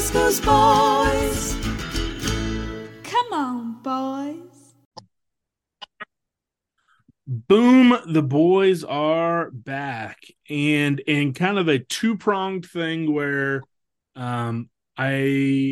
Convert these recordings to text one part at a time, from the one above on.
Bosco's boys. Come on, boys. boom the boys are back and in kind of a two-pronged thing where um i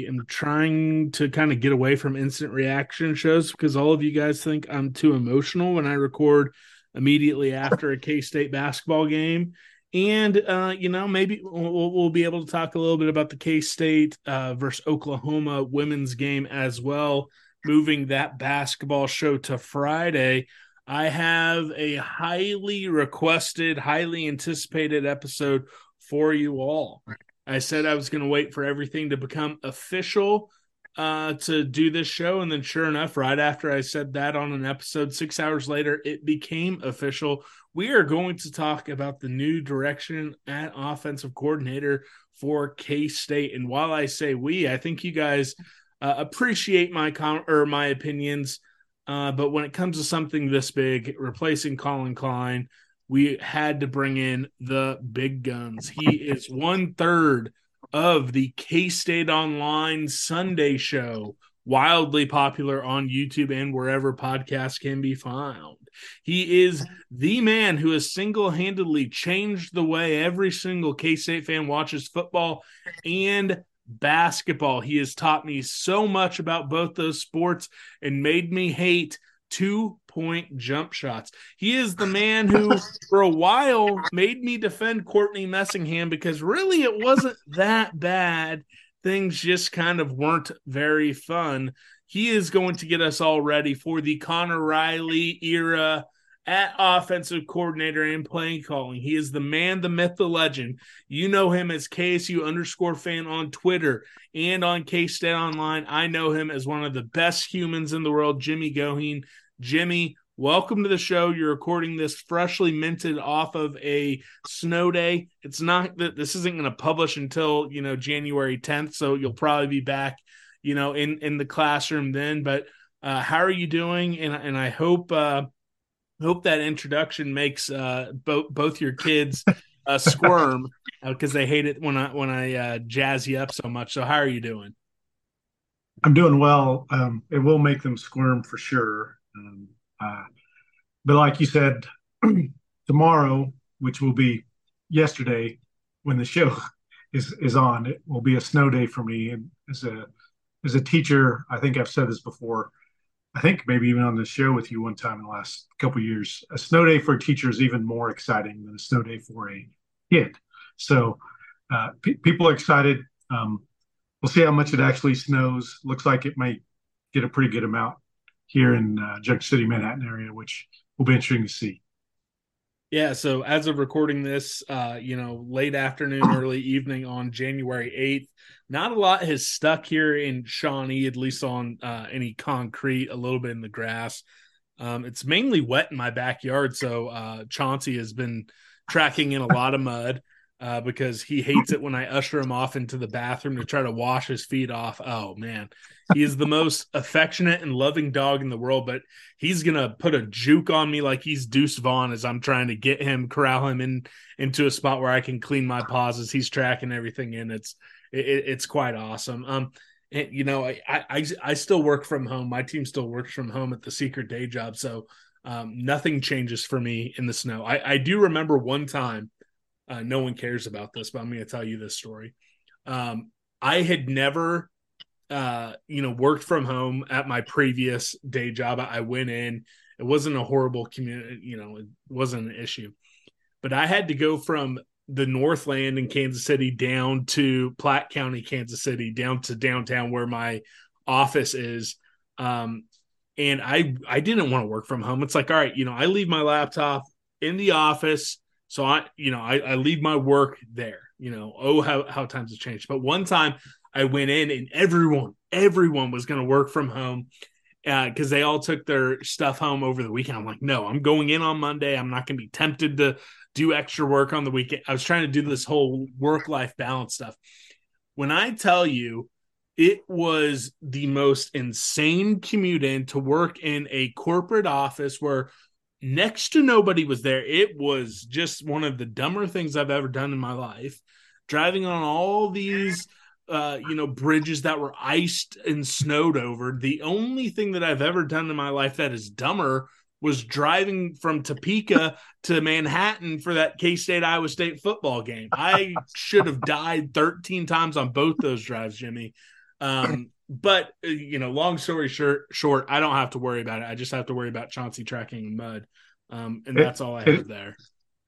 am trying to kind of get away from instant reaction shows because all of you guys think i'm too emotional when i record immediately after a k-state basketball game and uh you know maybe we'll, we'll be able to talk a little bit about the k-state uh versus oklahoma women's game as well moving that basketball show to friday I have a highly requested, highly anticipated episode for you all. I said I was going to wait for everything to become official uh, to do this show. And then, sure enough, right after I said that on an episode, six hours later, it became official. We are going to talk about the new direction at offensive coordinator for K State. And while I say we, I think you guys uh, appreciate my com- or my opinions. Uh, but when it comes to something this big, replacing Collin Klein, we had to bring in the big guns. He is one third of the K State Online Sunday show, wildly popular on YouTube and wherever podcasts can be found. He is the man who has single handedly changed the way every single K State fan watches football and basketball. He has taught me so much about both those sports and made me hate two point jump shots. He is the man who, for a while, made me defend Courtney Messingham because really it wasn't that bad. Things just kind of weren't very fun. He is going to get us all ready for the Conor Riley era at offensive coordinator and playing calling. He is the man, the myth, the legend. You know him as KSU underscore fan on Twitter and on K State Online. I know him as one of the best humans in the world, Jimmy Goheen. Jimmy, welcome to the show. You're recording this freshly minted off of a snow day. It's not that this isn't going to publish until, you know, January 10th. So you'll probably be back, you know, in, in the classroom then. But uh, how are you doing? And, and I hope, uh, hope that introduction makes uh, both both your kids uh, squirm because they hate it when I when I uh, jazz you up so much. So how are you doing? I'm doing well. Um, it will make them squirm for sure. Um, uh, but like you said, tomorrow, which will be yesterday when the show is is on, it will be a snow day for me. And as a as a teacher, I think I've said this before. I think maybe even on the show with you one time in the last couple years, a snow day for a teacher is even more exciting than a snow day for a kid. So uh, pe- people are excited. Um, we'll see how much it actually snows. Looks like it might get a pretty good amount here in uh, Junction City, Manhattan area, which will be interesting to see. Yeah, so as of recording this, uh, you know, late afternoon, early evening on January 8th, not a lot has stuck here in Shawnee, at least on uh, any concrete, a little bit in the grass. Um, it's mainly wet in my backyard, so uh, Chauncey has been tracking in a lot of mud uh, because he hates it when I usher him off into the bathroom to try to wash his feet off. Oh man, he is the most affectionate and loving dog in the world, but he's gonna put a juke on me like he's Deuce Vaughn as I'm trying to get him, corral him in into a spot where I can clean my paws as he's tracking everything in. It's it, it's quite awesome. Um, and, you know, I, I I still work from home. My team still works from home at the secret day job, so um, nothing changes for me in the snow. I, I do remember one time uh, no one cares about this, but I'm going to tell you this story. Um, I had never, uh, you know, worked from home at my previous day job. I went in. It wasn't a horrible community, you know, it wasn't an issue. But I had to go from the Northland in Kansas City down to Platte County, Kansas City, down to downtown where my office is. Um, and I I didn't want to work from home. It's like, all right, you know, I leave my laptop in the office so I, you know, I, I leave my work there. you know, oh how how times have changed. But one time I went in and everyone everyone was going to work from home because uh, they all took their stuff home over the weekend. I'm like, no, I'm going in on Monday. I'm not going to be tempted to do extra work on the weekend. I was trying to do this whole work life balance stuff. When I tell you, it was the most insane commute in to work in a corporate office where next to nobody was there. It was just one of the dumber things I've ever done in my life. Driving on all these uh, you know, bridges that were iced and snowed over. The only thing that I've ever done in my life that is dumber was driving from Topeka to Manhattan for that K State Iowa State football game. I should have died 13 times on both those drives, Jimmy. Um, but uh, you know, long story short, short, I don't have to worry about it. I just have to worry about Chauncey tracking mud, um, and that's all I have it, there.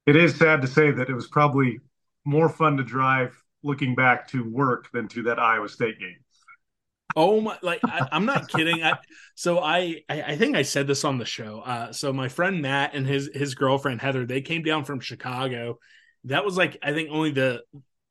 It is sad to say that it was probably more fun to drive looking back to work than to that Iowa State game. Oh my! Like I, am not kidding. I, so I, I think I said this on the show. Uh, so my friend Matt and his his girlfriend Heather, they came down from Chicago. That was like I think only the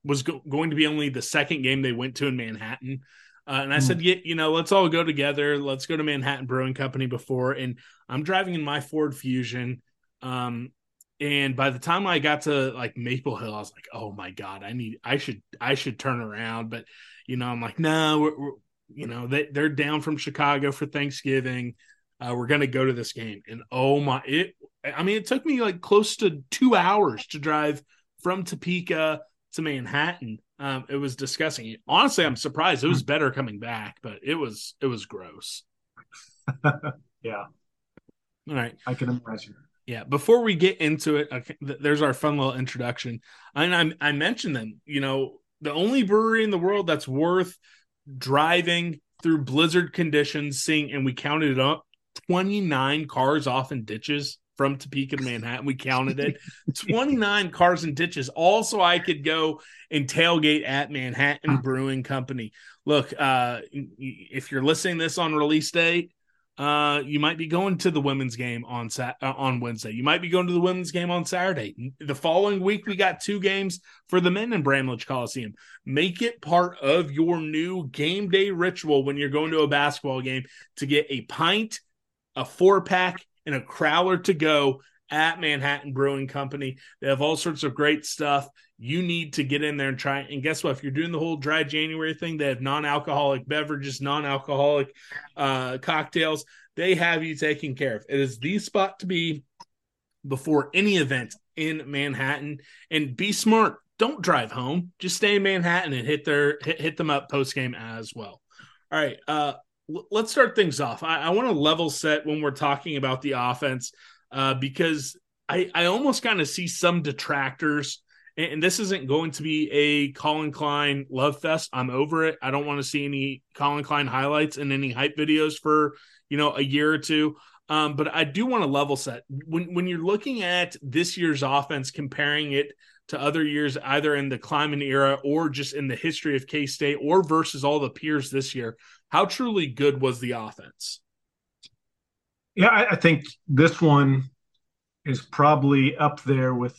was go, going to be only the second game they went to in Manhattan. Uh, and I mm. said, yeah, you know, let's all go together. Let's go to Manhattan Brewing Company before. And I'm driving in my Ford Fusion. Um, and by the time I got to like Maple Hill, I was like, "Oh my god, I need, I should, I should turn around." But you know, I'm like, "No, we're, we're you know, they they're down from Chicago for Thanksgiving. Uh, we're gonna go to this game." And oh my, it, I mean, it took me like close to two hours to drive from Topeka to Manhattan. Um, it was disgusting. Honestly, I'm surprised. It was better coming back, but it was it was gross. yeah. All right. I can imagine. Yeah, before we get into it, okay, there's our fun little introduction. And I, I mentioned them. You know, the only brewery in the world that's worth driving through blizzard conditions, seeing, and we counted it up 29 cars off in ditches from Topeka to Manhattan. We counted it 29 cars and ditches. Also, I could go and tailgate at Manhattan Brewing Company. Look, uh, if you're listening this on release day, uh, you might be going to the women's game on Sat- uh, on Wednesday. You might be going to the women's game on Saturday. The following week, we got two games for the men in Bramlage Coliseum. Make it part of your new game day ritual when you're going to a basketball game to get a pint, a four pack, and a crowler to go at Manhattan Brewing Company. They have all sorts of great stuff. You need to get in there and try. And guess what? If you're doing the whole dry January thing, they have non-alcoholic beverages, non-alcoholic uh, cocktails. They have you taken care of. It is the spot to be before any event in Manhattan. And be smart. Don't drive home. Just stay in Manhattan and hit their hit, hit them up post game as well. All right. Uh, let's start things off. I, I want to level set when we're talking about the offense uh, because I, I almost kind of see some detractors. And, and this isn't going to be a Collin Klein love fest. I'm over it. I don't want to see any Collin Klein highlights and any hype videos for you know a year or two. Um, but I do want to level set when when you're looking at this year's offense, comparing it to other years, either in the Klieman era or just in the history of K State, or versus all the peers this year. How truly good was the offense? Yeah, I, I think this one is probably up there with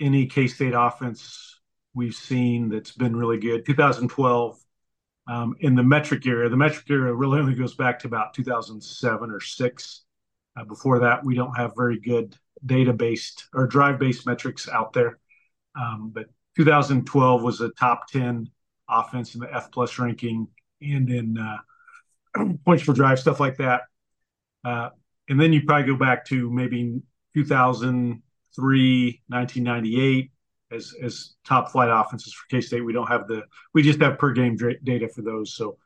any K State offense we've seen that's been really good. 2012 um, in the metric era. The metric era really only goes back to about 2007 or six. Uh, before that, we don't have very good data based or drive based metrics out there. Um, but 2012 was a top 10 offense in the F plus ranking and in uh, points per drive, stuff like that. Uh, and then you probably go back to maybe 2003, 1998 as as top flight offenses for K State. We don't have the we just have per game data for those, so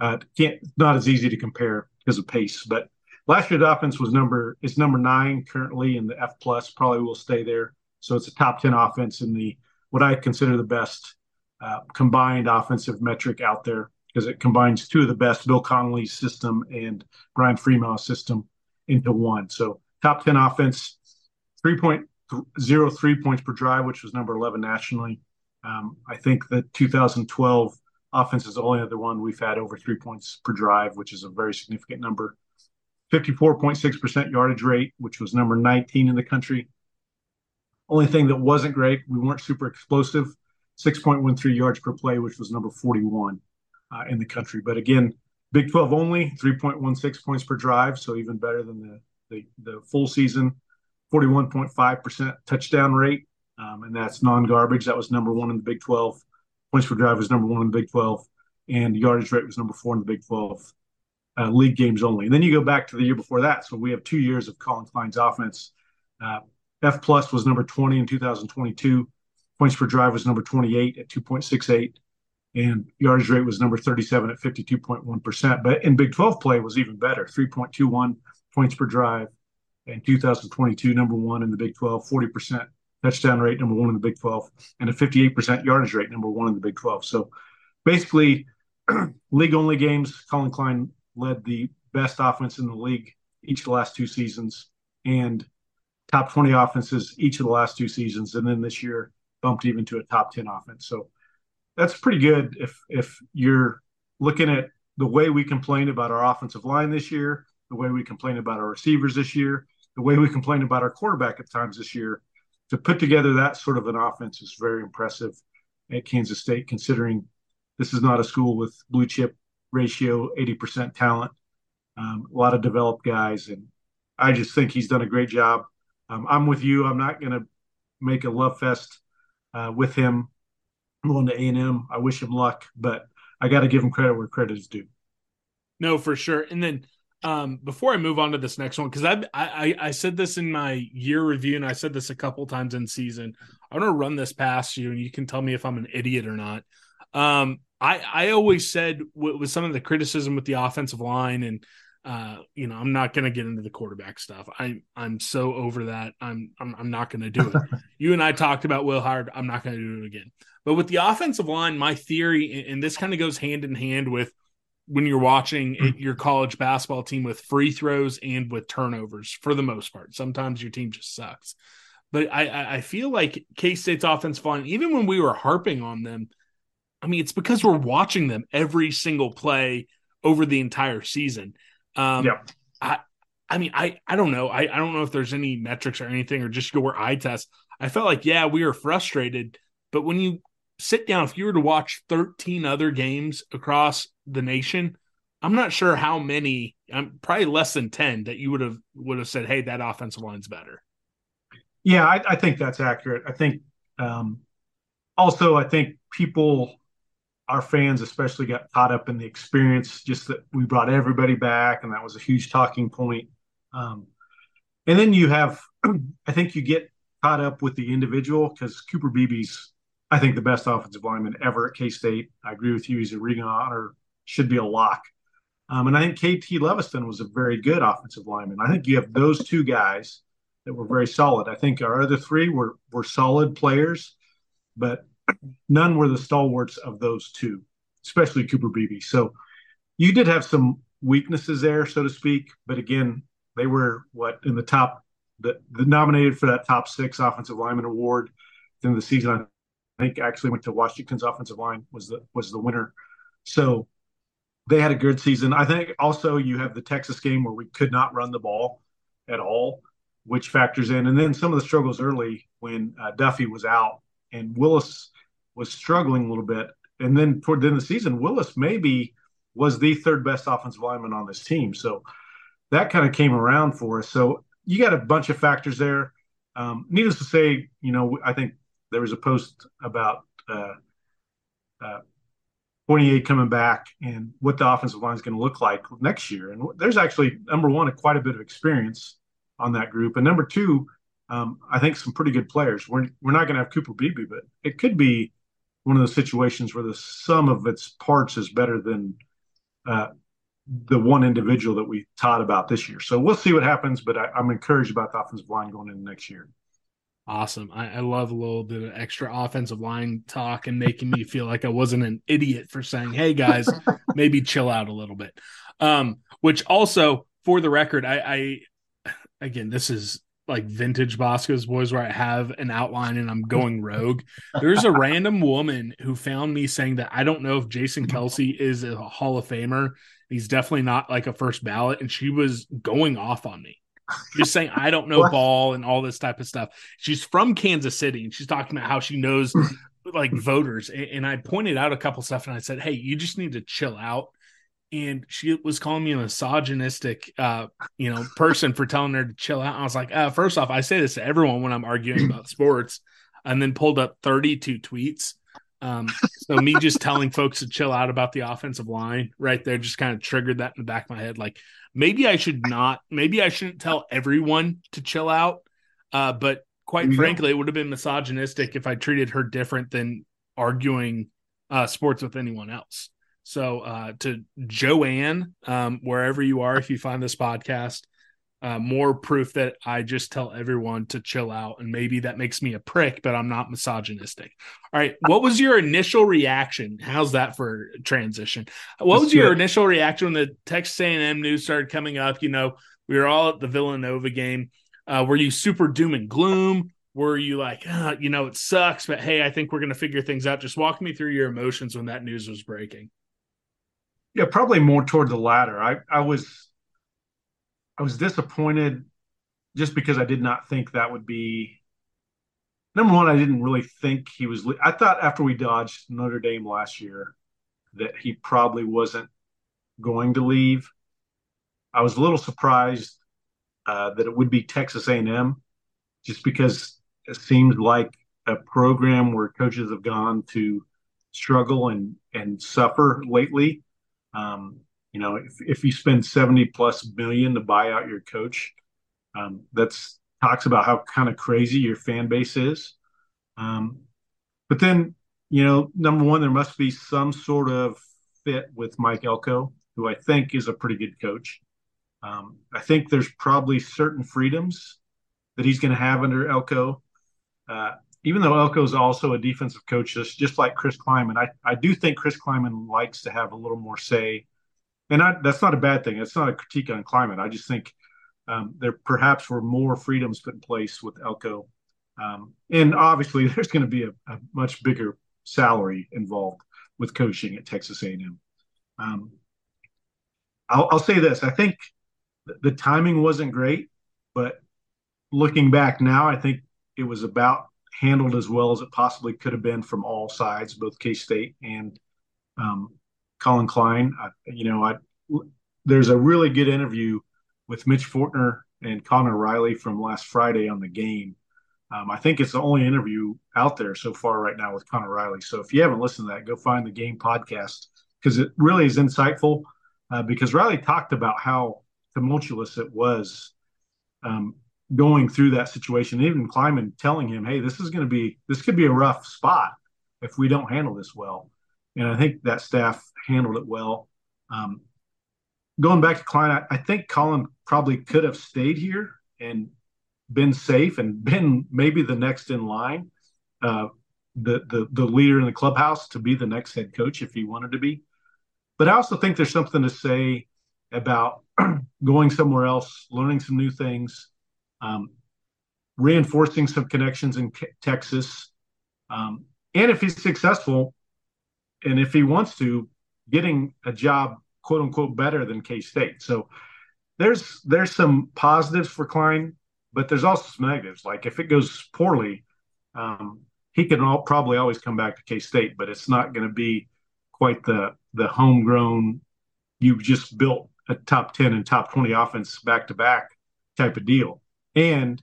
uh, can't not as easy to compare because of pace. But last year's offense was number it's number nine currently in the F plus. Probably will stay there. So it's a top ten offense in the what I consider the best uh, combined offensive metric out there because it combines two of the best Bill Connelly's system and Brian Fremeau's system into one. So top 10 offense, 3.03 points per drive, which was number 11 nationally. Um, I think the 2012 offense is the only other one we've had over three points per drive, which is a very significant number. 54.6% yardage rate, which was number 19 in the country. Only thing that wasn't great, we weren't super explosive. 6.13 yards per play, which was number 41 uh, in the country. But again, Big 12 only, 3.16 points per drive, so even better than the the, the full season. 41.5% touchdown rate, um, and that's non-garbage. That was number one in the Big 12. Points per drive was number one in the Big 12, and yardage rate was number four in the Big 12 uh, league games only. And then you go back to the year before that. So we have two years of Collin Klein's offense. Uh, F plus was number 20 in 2022. Points per drive was number 28 at 2.68, and yardage rate was number 37 at 52.1%. But in Big 12 play was even better, 3.21 points per drive. In 2022, number one in the Big 12, 40% touchdown rate, number one in the Big 12, and a 58% yardage rate, number one in the Big 12. So basically, league only games, Collin Klein led the best offense in the league each of the last two seasons and top 20 offenses each of the last two seasons. And then this year bumped even to a top 10 offense. So that's pretty good if if you're looking at the way we complained about our offensive line this year, the way we complained about our receivers this year, the way we complained about our quarterback at times this year. To put together that sort of an offense is very impressive at Kansas State, considering this is not a school with blue chip ratio, 80% talent, um, a lot of developed guys. And I just think he's done a great job. Um, I'm with you. I'm not going to make a love fest uh, with him going to A&M. I wish him luck, but I got to give him credit where credit is due. No, for sure. And then um, before I move on to this next one, because I, I I said this in my year review, and I said this a couple times in season. I want to run this past you, and you can tell me if I'm an idiot or not. Um, I I always said with some of the criticism with the offensive line, and uh, you know, I'm not going to get into the quarterback stuff. I'm I'm so over that. I'm I'm, I'm not going to do it. you and I talked about Will Howard. I'm not going to do it again. But with the offensive line, my theory, and this kind of goes hand in hand with when you're watching mm. your college basketball team with free throws and with turnovers for the most part. Sometimes your team just sucks. But I, I feel like K State's offensive line, even when we were harping on them, I mean, it's because we're watching them every single play over the entire season. Um, yeah. I, I mean, I, I don't know. I, I don't know if there's any metrics or anything or just your eye test. I felt like, yeah, we were frustrated. But when you sit down, if you were to watch 13 other games across the nation, I'm not sure how many, I'm probably less than 10 that you would have would have said, hey, that offensive line's better. Yeah, I, I think that's accurate. I think um, also I think people our fans especially got caught up in the experience just that we brought everybody back and that was a huge talking point. Um, and then you have i think you get caught up with the individual because cooper beebe's i think the best offensive lineman ever at k-state. I agree with you he's a of honor should be a lock. Um, and i think kt Leveston was a very good offensive lineman. I think you have those two guys that were very solid. I think our other three were were solid players but none were the stalwarts of those two, especially Cooper Beebe. So you did have some weaknesses there, so to speak. But again, they were what in the top, the, the nominated for that top six offensive lineman award in the season. I think actually went to Washington's offensive line was the was the winner. So they had a good season. I think also you have the Texas game where we could not run the ball at all, which factors in. And then some of the struggles early when uh, Duffie was out and Willis was struggling a little bit. And then toward the end of the season, Willis maybe was the third best offensive lineman on this team. So that kind of came around for us. So you got a bunch of factors there. Um, needless to say, you know, I think there was a post about uh, uh, Fournier coming back and what the offensive line is going to look like next year. And there's actually number one, a quite a bit of experience on that group, and number two, um, I think some pretty good players. We're we're not going to have Cooper Beebe, but it could be one of those situations where the sum of its parts is better than uh, the one individual that we taught about this year. So we'll see what happens, but I, am encouraged about the offensive line going into next year. Awesome. I, I, love a little bit of extra offensive line talk and making me feel like I wasn't an idiot for saying, hey guys, maybe chill out a little bit. Um, which also for the record, I, I again, this is like vintage Bosco's boys where I have an outline and I'm going rogue. There's a random woman who found me saying that I don't know if Jason Kelce is a Hall of Famer. He's definitely not like a first ballot, and she was going off on me. just saying I don't know ball and all this type of stuff. She's from Kansas City and she's talking about how she knows like voters. And I pointed out a couple stuff and I said, Hey, you just need to chill out. And she was calling me a misogynistic, uh, you know, person for telling her to chill out. I was like, uh, first off, I say this to everyone when I'm arguing about sports, and then pulled up 32 tweets. Um, so me just telling folks to chill out about the offensive line right there just kind of triggered that in the back of my head. Like maybe I should not, maybe I shouldn't tell everyone to chill out. Uh, but quite frankly, it would have been misogynistic if I treated her different than arguing uh, sports with anyone else. So uh, to Joanne, um, wherever you are, if you find this podcast, uh, more proof that I just tell everyone to chill out, and maybe that makes me a prick, but I'm not misogynistic. All right, what was your initial reaction? How's that for transition? What That's was your good. initial reaction when the Texas A&M news started coming up? You know, we were all at the Villanova game. Uh, were you super doom and gloom? Were you like, uh, you know, it sucks, but hey, I think we're going to figure things out? Just walk me through your emotions when that news was breaking. Yeah, probably more toward the latter. I I was I was disappointed just because I did not think that would be number one. I didn't really think he was. I thought after we dodged Notre Dame last year that he probably wasn't going to leave. I was a little surprised uh, that it would be Texas A&M, just because it seems like a program where coaches have gone to struggle and and suffer lately. Um, you know, if, if you spend 70 plus million to buy out your coach, um, that's talks about how kind of crazy your fan base is. Um, but then, you know, number one, there must be some sort of fit with Mike Elko, who I think is a pretty good coach. Um, I think there's probably certain freedoms that he's going to have under Elko. Uh, even though Elko is also a defensive coach, just, just like Chris Klieman, I, I do think Chris Klieman likes to have a little more say and I, that's not a bad thing. It's not a critique on Klieman. I just think um, there perhaps were more freedoms put in place with Elko, um, and obviously there's going to be a, a, much bigger salary involved with coaching at Texas A&M. Um, I'll, I'll, say this: I think the timing wasn't great, but looking back now, I think it was about handled as well as it possibly could have been from all sides, both K State and um, Collin Klein. I, you know, I there's a really good interview with Mitch Fortner and Conor Riley from last Friday on the game. Um, I think it's the only interview out there so far right now with Conor Riley. So if you haven't listened to that, go find the game podcast because it really is insightful. Uh, because Riley talked about how tumultuous it was um, going through that situation. Even Klieman telling him, "Hey, this is going to be this could be a rough spot if we don't handle this well." And I think that staff handled it well. Um, going back to Klein, I, I, think Collin probably could have stayed here and been safe and been maybe the next in line, uh, the, the the leader in the clubhouse to be the next head coach if he wanted to be. But I also think there's something to say about going somewhere else, learning some new things, um, reinforcing some connections in Texas, um, and if he's successful, and if he wants to, getting a job quote unquote better than K State. So there's there's some positives for Klein, but there's also some negatives. Like if it goes poorly, um, he can all, probably always come back to K State, but it's not going to be quite the the homegrown. You just built a top ten and top twenty offense back to back type of deal, and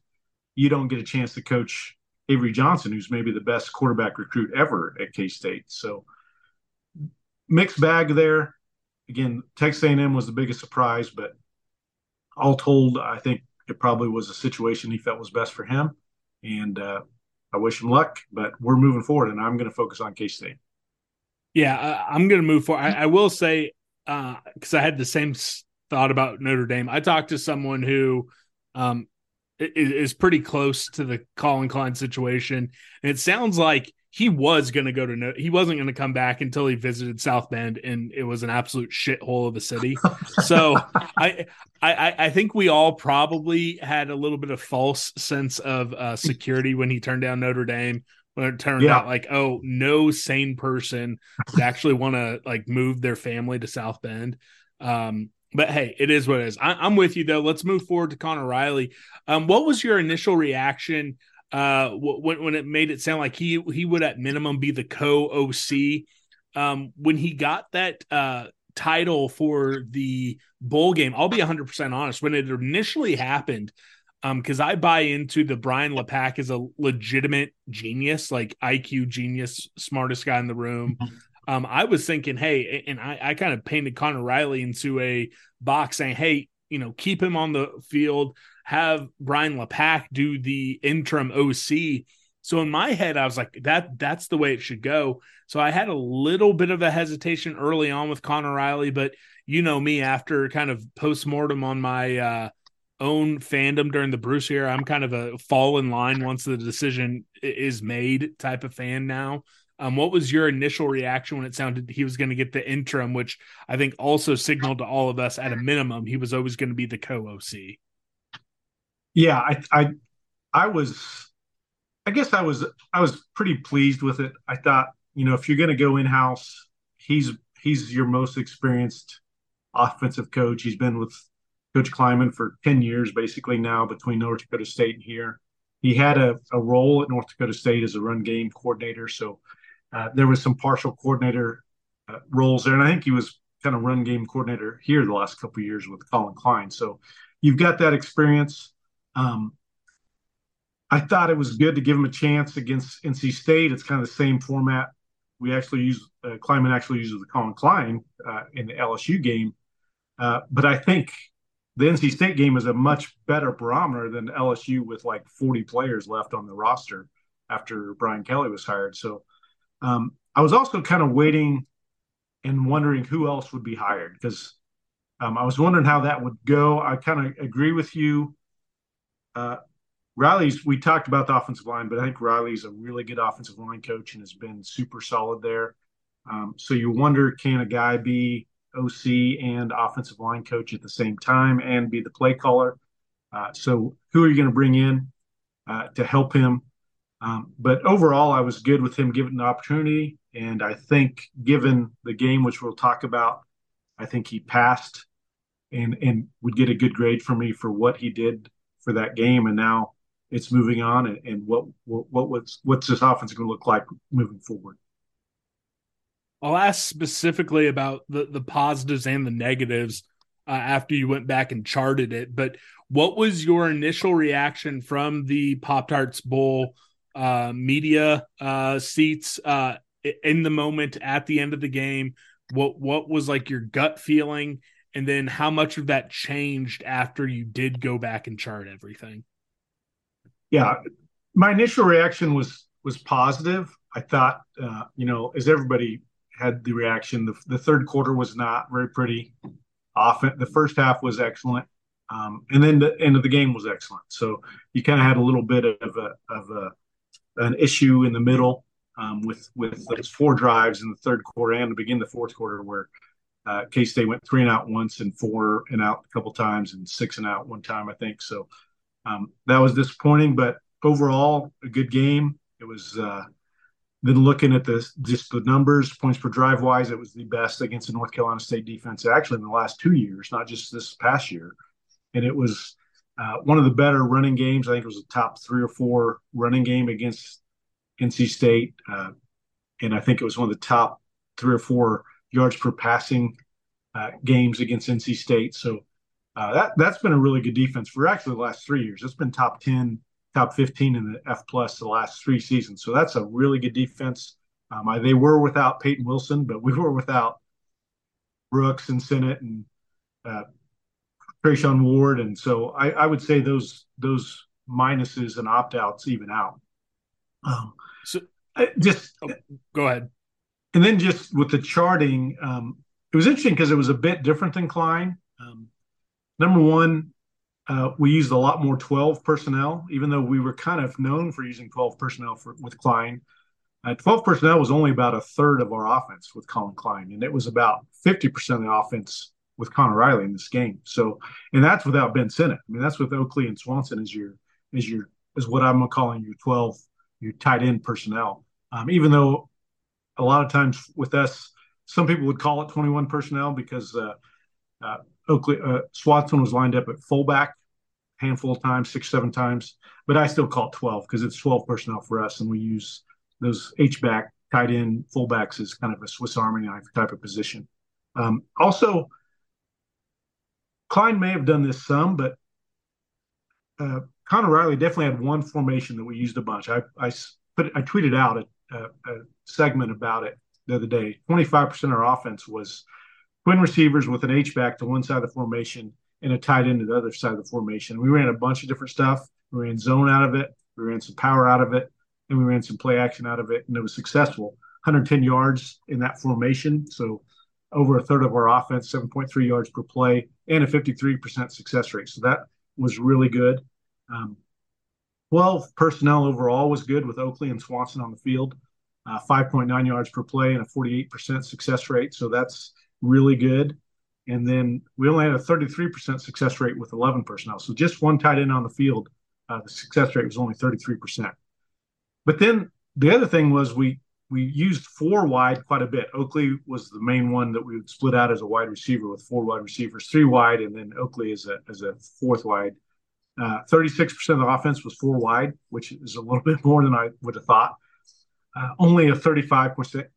you don't get a chance to coach Avery Johnson, who's maybe the best quarterback recruit ever at K State. So mixed bag there. Again, Texas A&M was the biggest surprise, but all told, I think it probably was a situation he felt was best for him. And uh, I wish him luck, but we're moving forward, and I'm going to focus on K State. Yeah, I'm going to move forward. I, I will say, because uh, I had the same thought about Notre Dame. I talked to someone who um, is pretty close to the Collin Klein situation, and it sounds like he was going to go to no, he wasn't going to come back until he visited South Bend, and it was an absolute shithole of a city. so I, I, I think we all probably had a little bit of false sense of uh, security when he turned down Notre Dame. When it turned yeah. out like, oh, no sane person would actually want to like move their family to South Bend. Um, but hey, it is what it is. I, am with you though. Let's move forward to Conor Riley. Um, what was your initial reaction uh, when when it made it sound like he he would at minimum be the co OC um, when he got that uh, title for the bowl game? I'll be 100 percent honest. When it initially happened, because um, I buy into the Brian LePack is a legitimate genius, like IQ genius, smartest guy in the room. Um, I was thinking, hey, and I, I kind of painted Conor Riley into a box saying, hey, you know, keep him on the field, have Brian LePack do the interim OC. So in my head, I was like, that that's the way it should go. So I had a little bit of a hesitation early on with Conor Riley, but you know me, after kind of post mortem on my uh, own fandom during the Bruce era, I'm kind of a fall in line once the decision is made type of fan now. Um, what was your initial reaction when it sounded he was going to get the interim, which I think also signaled to all of us at a minimum he was always going to be the co OC. Yeah, I, I, I was, I guess I was, I was pretty pleased with it. I thought, you know, if you're going to go in house, he's he's your most experienced offensive coach. He's been with Coach Klieman for ten years, basically now between North Dakota State and here. He had a, a role at North Dakota State as a run game coordinator, so uh, there was some partial coordinator uh, roles there, and I think he was kind of run game coordinator here the last couple years with Collin Klein. So you've got that experience. Um, I thought it was good to give him a chance against NC State. It's kind of the same format we actually use. Uh, Klieman actually uses the Collin Klein uh, in the LSU game, uh, but I think the NC State game is a much better barometer than LSU with like 40 players left on the roster after Brian Kelly was hired. So um, I was also kind of waiting and wondering who else would be hired because um, I was wondering how that would go. I kind of agree with you. Uh, Riley's, we talked about the offensive line, but I think Riley's a really good offensive line coach and has been super solid there. Um, so you wonder can a guy be OC and offensive line coach at the same time and be the play caller? Uh, so who are you going to bring in uh, to help him? Um, but overall, I was good with him given the opportunity. And I think, given the game, which we'll talk about, I think he passed and and would get a good grade for me for what he did for that game. And now it's moving on. And, and what what what what's what's this offense going to look like moving forward? I'll ask specifically about the the positives and the negatives uh, after you went back and charted it. But what was your initial reaction from the Pop Tarts Bowl? Uh, media uh, seats uh, in the moment at the end of the game. What what was like your gut feeling, and then how much of that changed after you did go back and chart everything? Yeah, my initial reaction was was positive. I thought, uh, you know, as everybody had the reaction, the, the third quarter was not very pretty. Often, the first half was excellent, um, and then the end of the game was excellent. So you kind of had a little bit of a of a an issue in the middle um, with with those four drives in the third quarter and to begin the fourth quarter where uh, K State went three and out once and four and out a couple times and six and out one time I think. So um, that was disappointing but overall a good game. It was uh, then looking at the just the numbers points per drive wise it was the best against the North Carolina State defense actually in the last two years not just this past year. And it was uh, one of the better running games. I think it was a top three or four running game against NC State, uh, and I think it was one of the top three or four yards per passing uh, games against NC State. So uh, that that's been a really good defense for actually the last three years. It's been top ten, top fifteen in the F plus the last three seasons. So that's a really good defense. Um, I, they were without Peyton Wilson, but we were without Brooks and Sinnott and Treshaun Ward, and so I, I would say those those minuses and opt outs even out. Um, so I just oh, go ahead. And then just with the charting, um, it was interesting because it was a bit different than Klein. Um, number one, uh, we used a lot more 12 personnel, even though we were kind of known for using 12 personnel for, with Klein. Uh, 12 personnel was only about a third of our offense with Collin Klein, and it was about 50% of the offense with Conor Riley in this game. So, and that's without Ben Sinnott. I mean, that's with Oakley and Swanson as your as your is what I'm calling your 12 your tight end personnel. Um, even though a lot of times with us, some people would call it 21 personnel because uh, uh, Oakley uh, Swanson was lined up at fullback, handful of times, six seven times, but I still call it twelve because it's twelve personnel for us, and we use those H back tight end fullbacks as kind of a Swiss Army knife type of position. Um, also, Klein may have done this some, but uh, Conor Riley definitely had one formation that we used a bunch. I I put I tweeted out a, a, a segment about it the other day. Twenty five percent of our offense was twin receivers with an H back to one side of the formation and a tight end to the other side of the formation. We ran a bunch of different stuff. We ran zone out of it. We ran some power out of it, and we ran some play action out of it, and it was successful. 110 yards in that formation, so over a third of our offense, 7.3 yards per play, and a 53% success rate. So that was really good. Um, 12 personnel overall was good with Oakley and Swanson on the field, uh, 5.9 yards per play and a 48% success rate. So that's really good. And then we only had a 33% success rate with 11 personnel. So just one tight end on the field, uh, the success rate was only 33%. But then the other thing was we we used four wide quite a bit. Oakley was the main one that we would split out as a wide receiver with four wide receivers, three wide, and then Oakley as a as a fourth wide. Uh, 36% of the offense was four wide, which is a little bit more than I would have thought. Uh, only a 35%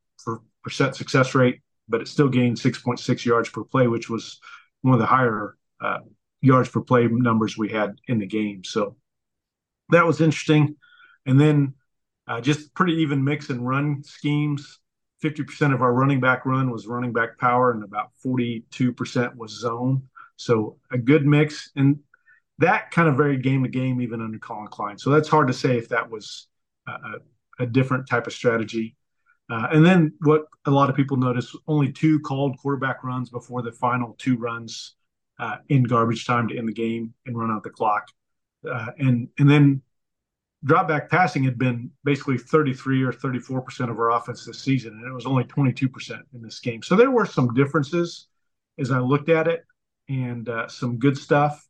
success rate but it still gained 6.6 yards per play, which was one of the higher uh, yards per play numbers we had in the game. So that was interesting. And then uh, just pretty even mix and run schemes. 50% of our running back run was running back power, and about 42% was zone. So a good mix. And that kind of varied game to game, even under Collin Klein. So that's hard to say if that was a, a different type of strategy. Uh, and then what a lot of people notice only two called quarterback runs before the final two runs uh, in garbage time to end the game and run out the clock. Uh, and and then drop back passing had been basically 33 or 34 percent of our offense this season, and it was only 22 percent in this game. So there were some differences as I looked at it, and uh, some good stuff.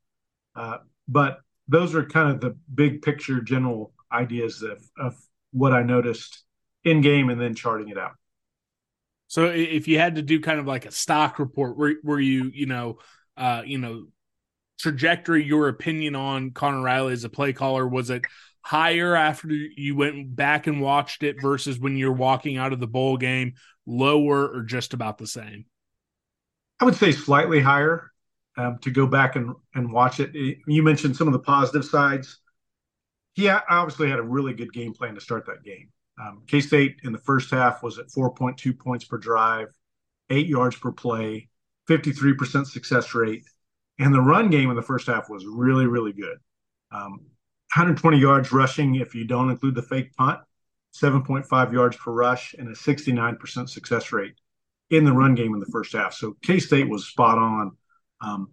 Uh, but those are kind of the big picture, general ideas of, of what I noticed in game and then charting it out. So if you had to do kind of like a stock report, where where you you know uh, you know trajectory your opinion on Conor Riley as a play caller was it higher after you went back and watched it versus when you're walking out of the bowl game lower or just about the same i would say slightly higher um, to go back and, and watch it you mentioned some of the positive sides he obviously had a really good game plan to start that game um, K State in the first half was at 4.2 points per drive, eight yards per play, 53% success rate. And the run game in the first half was really, really good. Um, 120 yards rushing if you don't include the fake punt, 7.5 yards per rush, and a 69% success rate in the run game in the first half. So K State was spot on, um,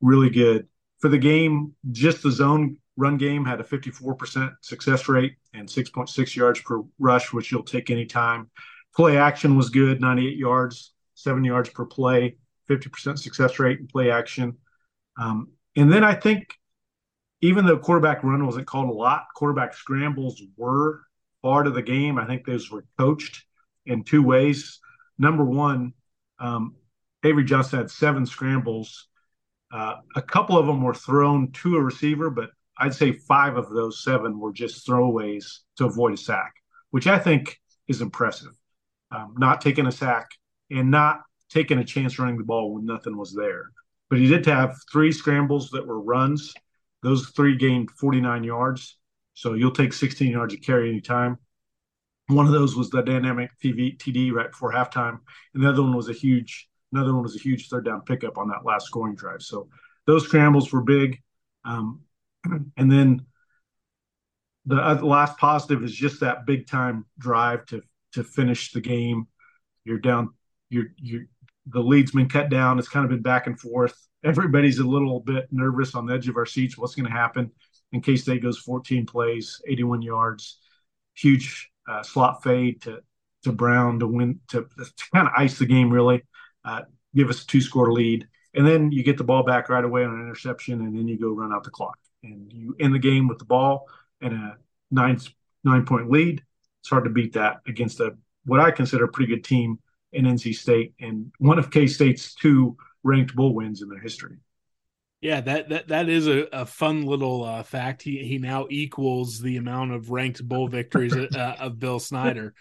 really good. For the game, just the zone run game had a 54% success rate and 6.6 yards per rush, which you'll take anytime. Play action was good, 98 yards, seven yards per play, 50% success rate in play action. Um, and then I think even though quarterback run wasn't called a lot, quarterback scrambles were part of the game. I think those were coached in two ways. Number one, um, Avery Johnson had seven scrambles. Uh, a couple of them were thrown to a receiver, but I'd say five of those seven were just throwaways to avoid a sack, which I think is impressive. Um, not taking a sack and not taking a chance running the ball when nothing was there. But he did have three scrambles that were runs. Those three gained 49 yards. So you'll take 16 yards of carry anytime. One of those was the dynamic TV, TD right before halftime, and the other one was a huge. Another one was a huge third down pickup on that last scoring drive. So those scrambles were big. Um, and then the last positive is just that big time drive to to finish the game. You're down. You're you the lead's been cut down. It's kind of been back and forth. Everybody's a little bit nervous on the edge of our seats. What's going to happen? In case they goes 14 plays, 81 yards, huge uh, slot fade to to Brown to win to, to kind of ice the game really, uh, give us a two score lead, and then you get the ball back right away on an interception, and then you go run out the clock. And you end the game with the ball and a nine nine point lead. It's hard to beat that against a what I consider a pretty good team in NC State. And one of K State's two ranked bowl wins in their history. Yeah, that that that is a, a fun little uh, fact. He he now equals the amount of ranked bowl victories uh, of Bill Snyder.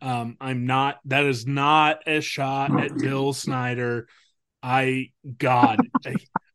Um, I'm not. That is not a shot at Bill Snyder. I God,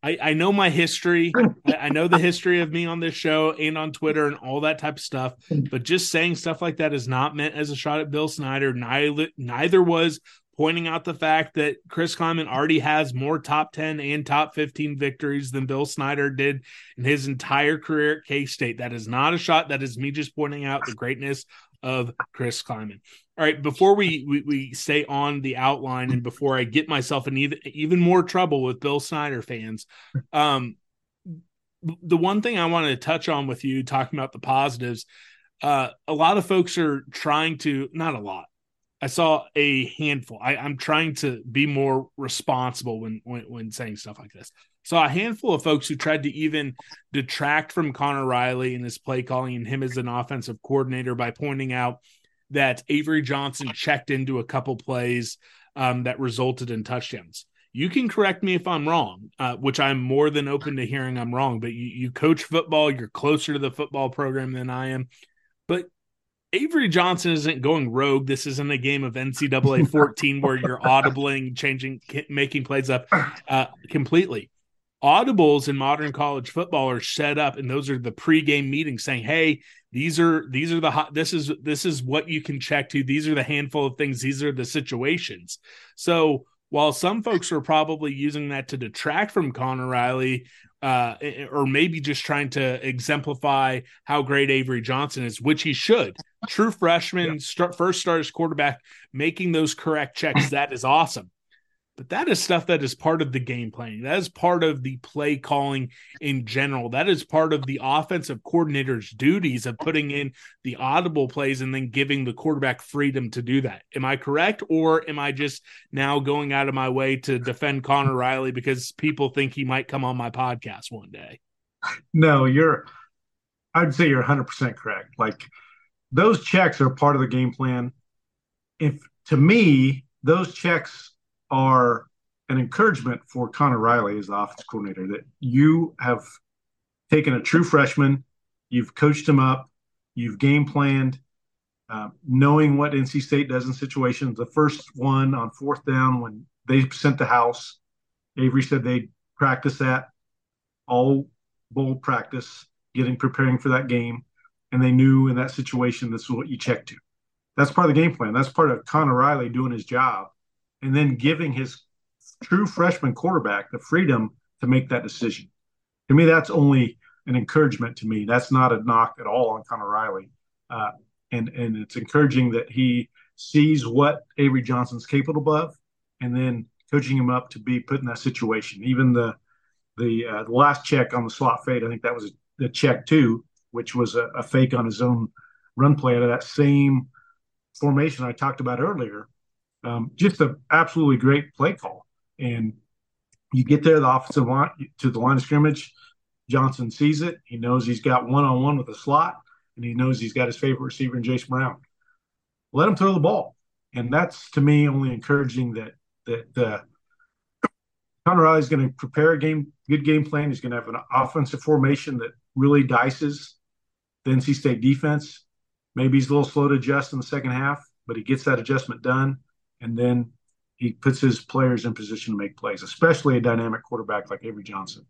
I, I know my history. I, I know the history of me on this show and on Twitter and all that type of stuff. But just saying stuff like that is not meant as a shot at Bill Snyder. Neither neither was pointing out the fact that Chris Klieman already has more top 10 and top 15 victories than Bill Snyder did in his entire career at K State. That is not a shot. That is me just pointing out the greatness of Chris Klieman. All right, before we, we, we stay on the outline and before I get myself in even, even more trouble with Bill Snyder fans, um, the one thing I wanted to touch on with you, talking about the positives, uh, a lot of folks are trying to, not a lot, I saw a handful. I, am trying to be more responsible when, when when saying stuff like this. Saw a handful of folks who tried to even detract from Conor Riley and his play calling and him as an offensive coordinator by pointing out that Avery Johnson checked into a couple plays um, that resulted in touchdowns. You can correct me if I'm wrong, uh, which I'm more than open to hearing I'm wrong. But you, you coach football, you're closer to the football program than I am. Avery Johnson isn't going rogue. This isn't a game of NCAA 14 where you're audibling, changing, making plays up uh, completely. Audibles in modern college football are set up, and those are the pregame meetings saying, "Hey, these are these are the hot. This is this is what you can check to. These are the handful of things. These are the situations." So while some folks are probably using that to detract from Conor Riley, uh, or maybe just trying to exemplify how great Avery Johnson is, which he should. True freshman, yeah. start, first starters quarterback, making those correct checks. That is awesome. But that is stuff that is part of the game planning. That is part of the play calling in general. That is part of the offensive coordinator's duties of putting in the audible plays and then giving the quarterback freedom to do that. Am I correct? Or am I just now going out of my way to defend Conor Riley because people think he might come on my podcast one day? No, you're, I'd say you're 100% correct. Like those checks are part of the game plan. If to me, those checks are an encouragement for Conor Riley as the offense coordinator that you have taken a true freshman, you've coached him up, you've game planned, uh, knowing what NC State does in situations. The first one on fourth down when they sent the house, Avery said they practice that all bowl practice, getting preparing for that game, and they knew in that situation this is what you check to. That's part of the game plan. That's part of Conor Riley doing his job and then giving his true freshman quarterback the freedom to make that decision. To me, that's only an encouragement to me. That's not a knock at all on Conor Riley. Uh, and, and it's encouraging that he sees what Avery Johnson's capable of and then coaching him up to be put in that situation. Even the the, uh, the last check on the slot fade, I think that was the check too, which was a, a fake on his own run play out of that same formation I talked about earlier um, just an absolutely great play call. And you get there, the offensive line to the line of scrimmage. Johnson sees it. He knows he's got one on one with a slot, and he knows he's got his favorite receiver in Jayce Brown. Let him throw the ball, and that's to me only encouraging that that uh, Conor Riley is going to prepare a game, good game plan. He's going to have an offensive formation that really dices the NC State defense. Maybe he's a little slow to adjust in the second half, but he gets that adjustment done and then he puts his players in position to make plays, especially a dynamic quarterback like Avery Johnson.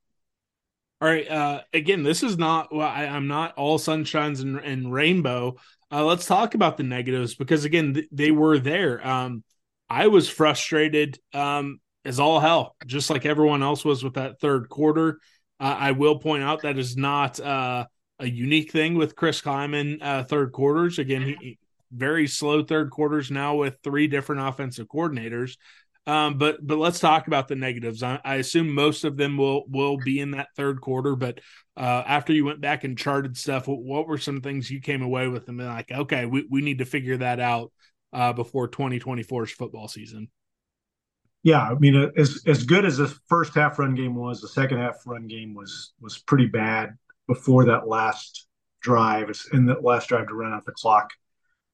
All right. Uh, again, this is not. Well, I, am not all sunshines and, and rainbow. Uh, let's talk about the negatives because again, th- they were there. Um, I was frustrated um, as all hell, just like everyone else was with that third quarter. Uh, I will point out that is not uh, a unique thing with Chris Klieman uh, third quarters. Again, he, very slow third quarters now with three different offensive coordinators. Um, but but let's talk about the negatives. I, I, assume most of them will will be in that third quarter. But uh, after you went back and charted stuff, what, what, were some things you came away with and like, okay, we, we need to figure that out uh, before 2024's football season? Yeah, I mean, uh, as as good as the first half run game was, the second half run game was was pretty bad before that last drive. in the last drive to run out the clock.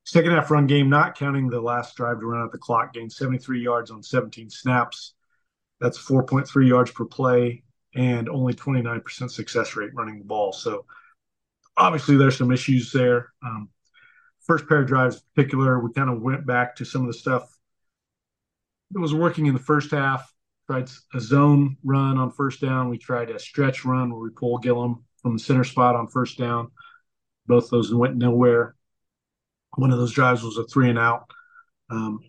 Second half run game, not counting the last drive to run out the clock, gained 73 yards on 17 snaps. That's 4.3 yards per play and only 29% success rate running the ball. So obviously there's some issues there. Um, first pair of drives in particular, we kind of went back to some of the stuff that was working in the first half. Tried a zone run on first down. We tried a stretch run where we pull Gillum from the center spot on first down. Both those went nowhere. One of those drives was a three and out. Um,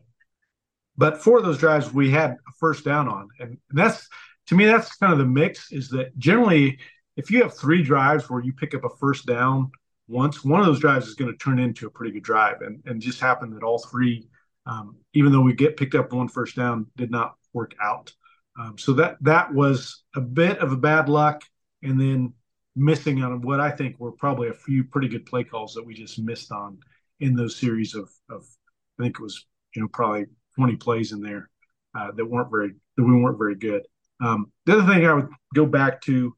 but four of those drives we had a first down on, and that's to me that's kind of the mix. Is that generally if you have three drives where you pick up a first down once, one of those drives is going to turn into a pretty good drive, and and just happened that all three, um, even though we get picked up one first down, did not work out. Um, so that that was a bit of a bad luck, and then missing on what I think were probably a few pretty good play calls that we just missed on in those series of of I think it was you know probably 20 plays in there uh, that weren't very that we weren't very good. Um, the other thing I would go back to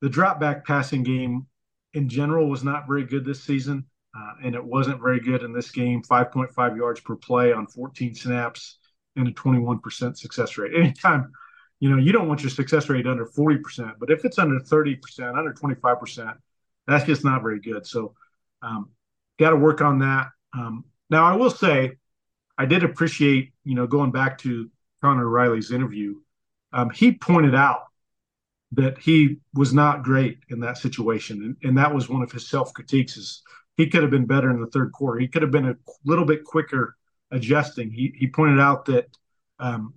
the drop back passing game in general was not very good this season, uh, and it wasn't very good in this game. 5.5 yards per play on 14 snaps and a 21% success rate. Anytime, you know, you don't want your success rate under 40%, but if it's under 30%, under 25%, that's just not very good. So, um, got to work on that. Um, now, I will say, I did appreciate, you know, going back to Conor Riley's interview. Um, he pointed out that he was not great in that situation, and, and that was one of his self critiques. Is he could have been better in the third quarter. He could have been a little bit quicker adjusting. He he pointed out that um,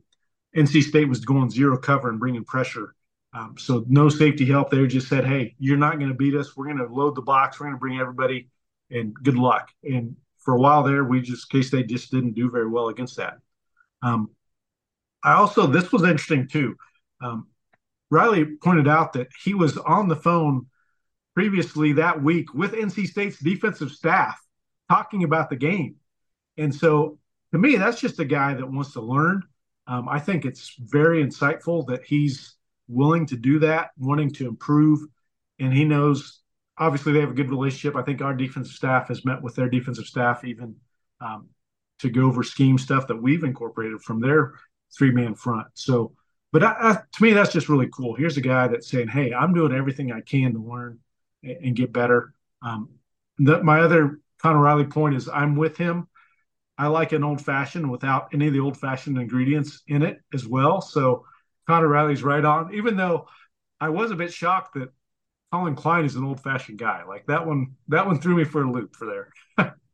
NC State was going zero cover and bringing pressure. Um, so no safety help there. Just said, hey, you're not going to beat us. We're going to load the box. We're going to bring everybody, and good luck. And for a while there, we just K State just didn't do very well against that. Um, I also this was interesting too. Um, Riley pointed out that he was on the phone previously that week with NC State's defensive staff talking about the game, and so to me, that's just a guy that wants to learn. Um, I think it's very insightful that he's willing to do that, wanting to improve, and he knows. Obviously, they have a good relationship. I think our defensive staff has met with their defensive staff even um, to go over scheme stuff that we've incorporated from their three man front. So, but I, I, to me, that's just really cool. Here's a guy that's saying, "Hey, I'm doing everything I can to learn and, and get better." Um, the, my other Conor Riley point is I'm with him. I like an old fashioned without any of the old fashioned ingredients in it as well. So Conor Riley's right on, even though I was a bit shocked that Collin Klein is an old fashioned guy. Like that one, that one threw me for a loop for there.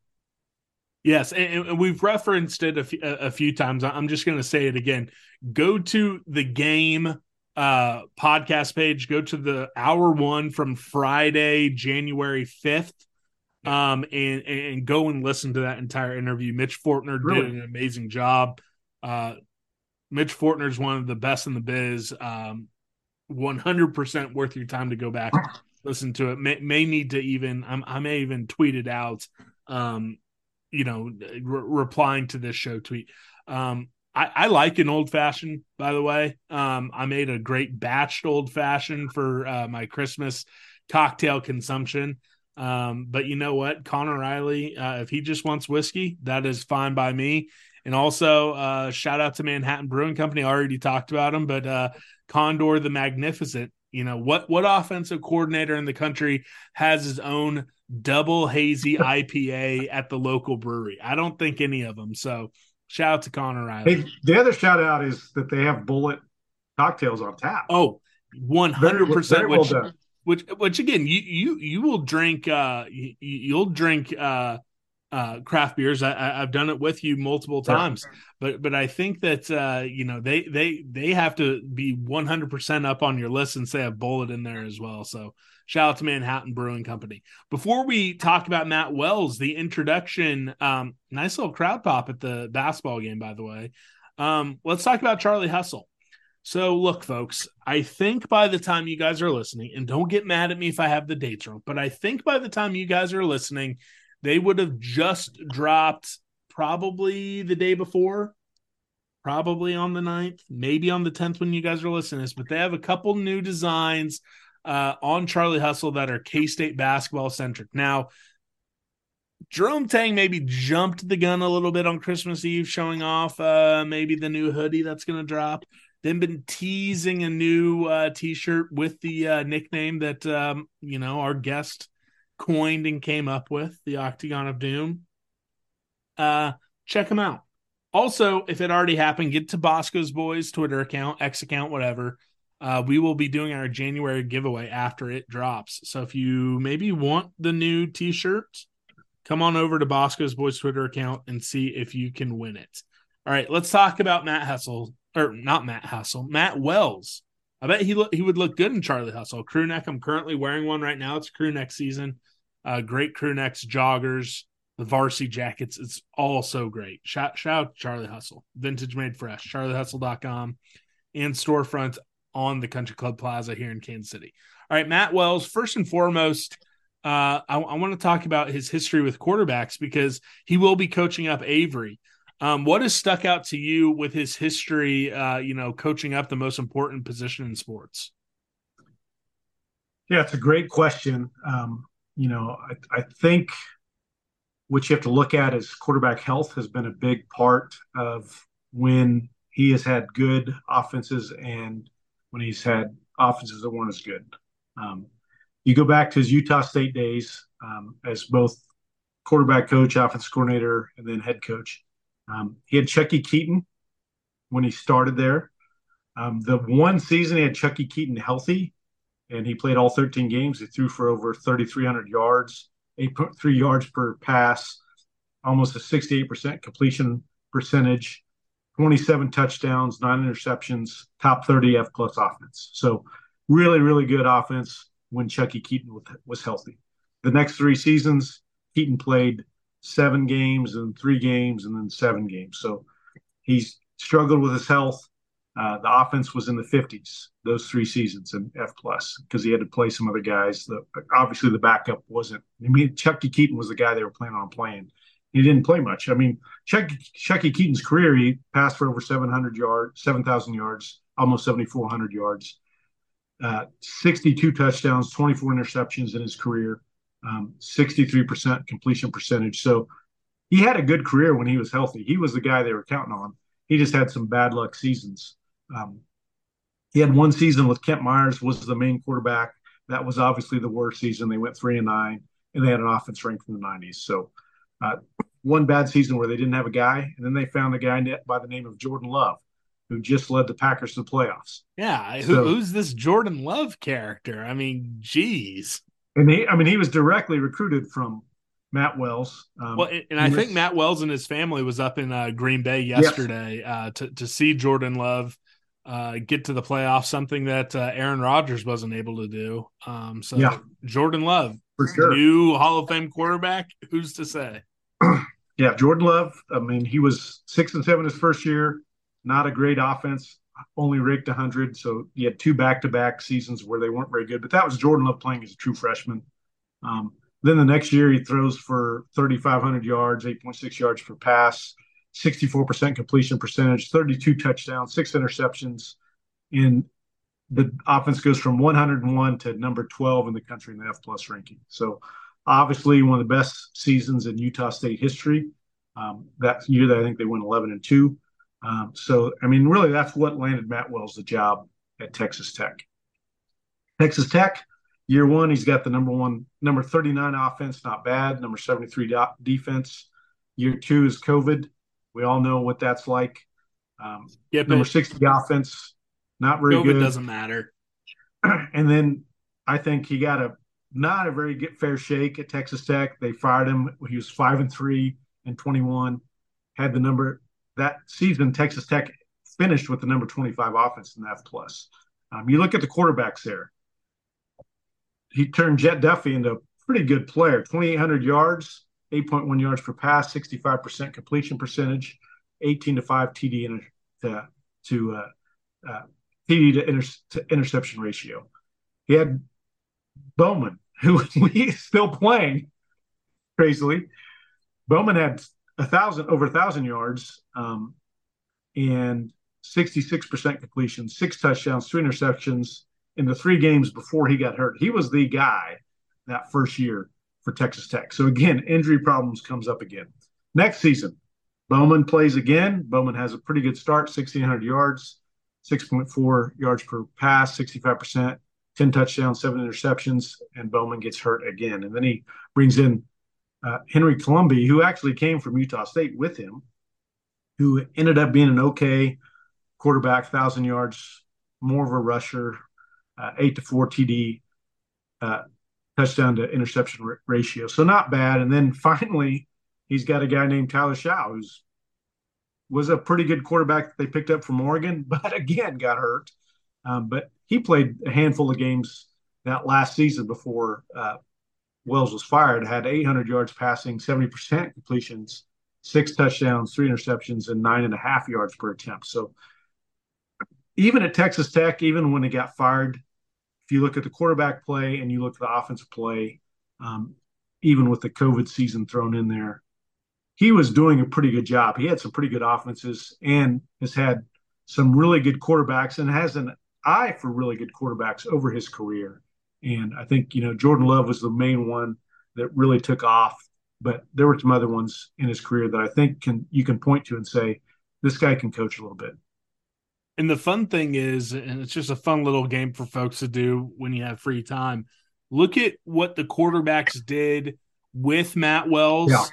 Yes, and, we've referenced it a, f- a few times. I'm just going to say it again. Go to the game uh, podcast page. Go to the hour one from Friday, January 5th, um, and and go and listen to that entire interview. Mitch Fortner really? did an amazing job. Uh, Mitch Fortner is one of the best in the biz. Um, 100% worth your time to go back listen to it. May, may need to even I'm, i may even tweet it out. Um, you know, re- replying to this show tweet. Um, I, I, like an old fashioned, by the way. Um, I made a great batched old fashioned for uh, my Christmas cocktail consumption. Um, but you know what, Conor Riley, uh, if he just wants whiskey, that is fine by me. And also, uh, shout out to Manhattan Brewing Company. I already talked about them, but uh, Condor the Magnificent. You know what? What offensive coordinator in the country has his own double hazy IPA at the local brewery. I don't think any of them. So shout out to Conor Riley. Hey, the other shout out is that they have Bulleit cocktails on tap. Oh, 100% which, well which which again you you you will drink uh you, you'll drink uh uh, craft beers. I, have done it with you multiple times, yeah. but but I think that uh, you know they they they have to be 100 percent up on your list and say a bullet in there as well. So shout out to Manhattan Brewing Company. Before we talk about Matt Wells, the introduction, um, nice little crowd pop at the basketball game, by the way. Um, let's talk about Charlie Hustle. So, look, folks, I think by the time you guys are listening, and don't get mad at me if I have the dates wrong, but I think by the time you guys are listening, they would have just dropped probably the day before, probably on the 9th, maybe on the 10th when you guys are listening to this, but they have a couple new designs uh, on Charlie Hustle that are K State basketball centric. Now, Jerome Tang maybe jumped the gun a little bit on Christmas Eve, showing off uh, maybe the new hoodie that's going to drop. Then been teasing a new uh, T-shirt with the uh, nickname that um, you know our guest coined and came up with, the Octagon of Doom. Uh, check them out. Also, if it already happened, get to Bosco's Boys Twitter account, X account, whatever. Uh, we will be doing our January giveaway after it drops. So if you maybe want the new t shirt, come on over to Bosco's Boys Twitter account and see if you can win it. All right, let's talk about Matt Hustle or not Matt Hustle, Matt Wells. I bet he look, he would look good in Charlie Hustle. Crew neck. I'm currently wearing one right now. It's crew neck season. Uh, great crew necks, joggers, the varsity jackets. It's all so great. Shout, shout out Charlie Hustle, vintage made fresh, charliehustle.com and storefront on the Country Club Plaza here in Kansas City. All right, Matt Wells, first and foremost, uh, I, I want to talk about his history with quarterbacks because he will be coaching up Avery. Um, what has stuck out to you with his history, uh, you know, coaching up the most important position in sports? Yeah, it's a great question. Um, you know, I, I think what you have to look at is quarterback health has been a big part of when he has had good offenses and when he's had offenses that weren't as good. Um, you go back to his Utah State days um, as both quarterback coach, offense coordinator, and then head coach. Um, he had Chuckie Keeton when he started there. Um, the one season he had Chuckie Keeton healthy, and he played all 13 games. He threw for over 3,300 yards, 8.3 yards per pass, almost a 68% completion percentage, 27 touchdowns, nine interceptions, top 30 F plus offense. So really, really good offense when Chuckie Keeton was healthy. The next three seasons, Keeton played seven games and three games and then seven games. So he's struggled with his health. Uh, the offense was in the 50s those three seasons in F plus because he had to play some other guys. The, obviously, the backup wasn't. I mean, Chuckie Keeton was the guy they were planning on playing. He didn't play much. I mean, Chuckie, Chuckie Keeton's career, he passed for over 700 yards, 7,000 yards, almost 7,400 yards, uh, 62 touchdowns, 24 interceptions in his career um, 63% completion percentage. So he had a good career when he was healthy. He was the guy they were counting on. He just had some bad luck seasons. Um, he had one season with Kent Myers was the main quarterback. That was obviously the worst season. They went three and nine, and they had an offense ranked in the 90s. So uh, one bad season where they didn't have a guy, and then they found a guy by the name of Jordan Love, who just led the Packers to the playoffs. Yeah, so, who's this Jordan Love character? I mean, geez. And he, I mean, he was directly recruited from Matt Wells. Um, well, and I was, think Matt Wells and his family was up in uh, Green Bay yesterday yes. uh, to to see Jordan Love uh, get to the playoffs, something that uh, Aaron Rodgers wasn't able to do. Um, so yeah. Jordan Love, for sure, new Hall of Fame quarterback. Who's to say? yeah, Jordan Love. I mean, he was six and seven his first year. Not a great offense only raked 100. So he had two back to back seasons where they weren't very good. But that was Jordan Love playing as a true freshman. Um, then the next year, he throws for 3,500 yards, 8.6 yards per pass, 64% completion percentage, 32 touchdowns, six interceptions. And the offense goes from 101 to number 12 in the country in the F plus ranking. So obviously one of the best seasons in Utah State history. Um, that year, that I think they went 11 and two. Um, so, I mean, really, that's what landed Matt Wells the job at Texas Tech. Texas Tech, year one, he's got the number one, number 39 offense, not bad. Number 73 defense. Year two is COVID. We all know what that's like. Um, yep, number 60 offense, not very COVID good. doesn't matter. and then I think he got a not a very good fair shake at Texas Tech. They fired him. He was five and three and 21. Had the number that season, Texas Tech finished with the number 25 offense in the F plus. Um, you look at the quarterbacks there. He turned Jett Duffey into a pretty good player. 2,800 yards, 8.1 yards per pass, 65% completion percentage, 18 to 5 TD to, to uh, uh, TD to, inter- to interception ratio. He had Bowman, who he's still playing crazily. Bowman had a thousand over a thousand yards um, and 66% completion, six touchdowns, two interceptions in the three games before he got hurt. He was the guy that first year for Texas Tech. So again, injury problems comes up again. Next season, Bowman plays again. Bowman has a pretty good start, 1,600 yards, 6.4 yards per pass, 65%, 10 touchdowns, seven interceptions, and Bowman gets hurt again. And then he brings in uh, Henry Colombi, who actually came from Utah State with him, who ended up being an okay quarterback, 1,000 yards, more of a rusher, uh, 8 to 4 TD, uh, touchdown to interception ratio. So not bad. And then finally, he's got a guy named Tyler Shough who's was a pretty good quarterback that they picked up from Oregon, but again got hurt. Um, but he played a handful of games that last season before uh, Wells was fired. Had 800 yards passing, 70% completions, six touchdowns, three interceptions, and nine and a half yards per attempt. So even at Texas Tech, even when he got fired, if you look at the quarterback play and you look at the offensive play, um, even with the COVID season thrown in there, he was doing a pretty good job. He had some pretty good offenses and has had some really good quarterbacks and has an eye for really good quarterbacks over his career. And I think, you know, Jordan Love was the main one that really took off, but there were some other ones in his career that I think can you can point to and say, this guy can coach a little bit. And the fun thing is, and it's just a fun little game for folks to do when you have free time. Look at what the quarterbacks did with Matt Wells yeah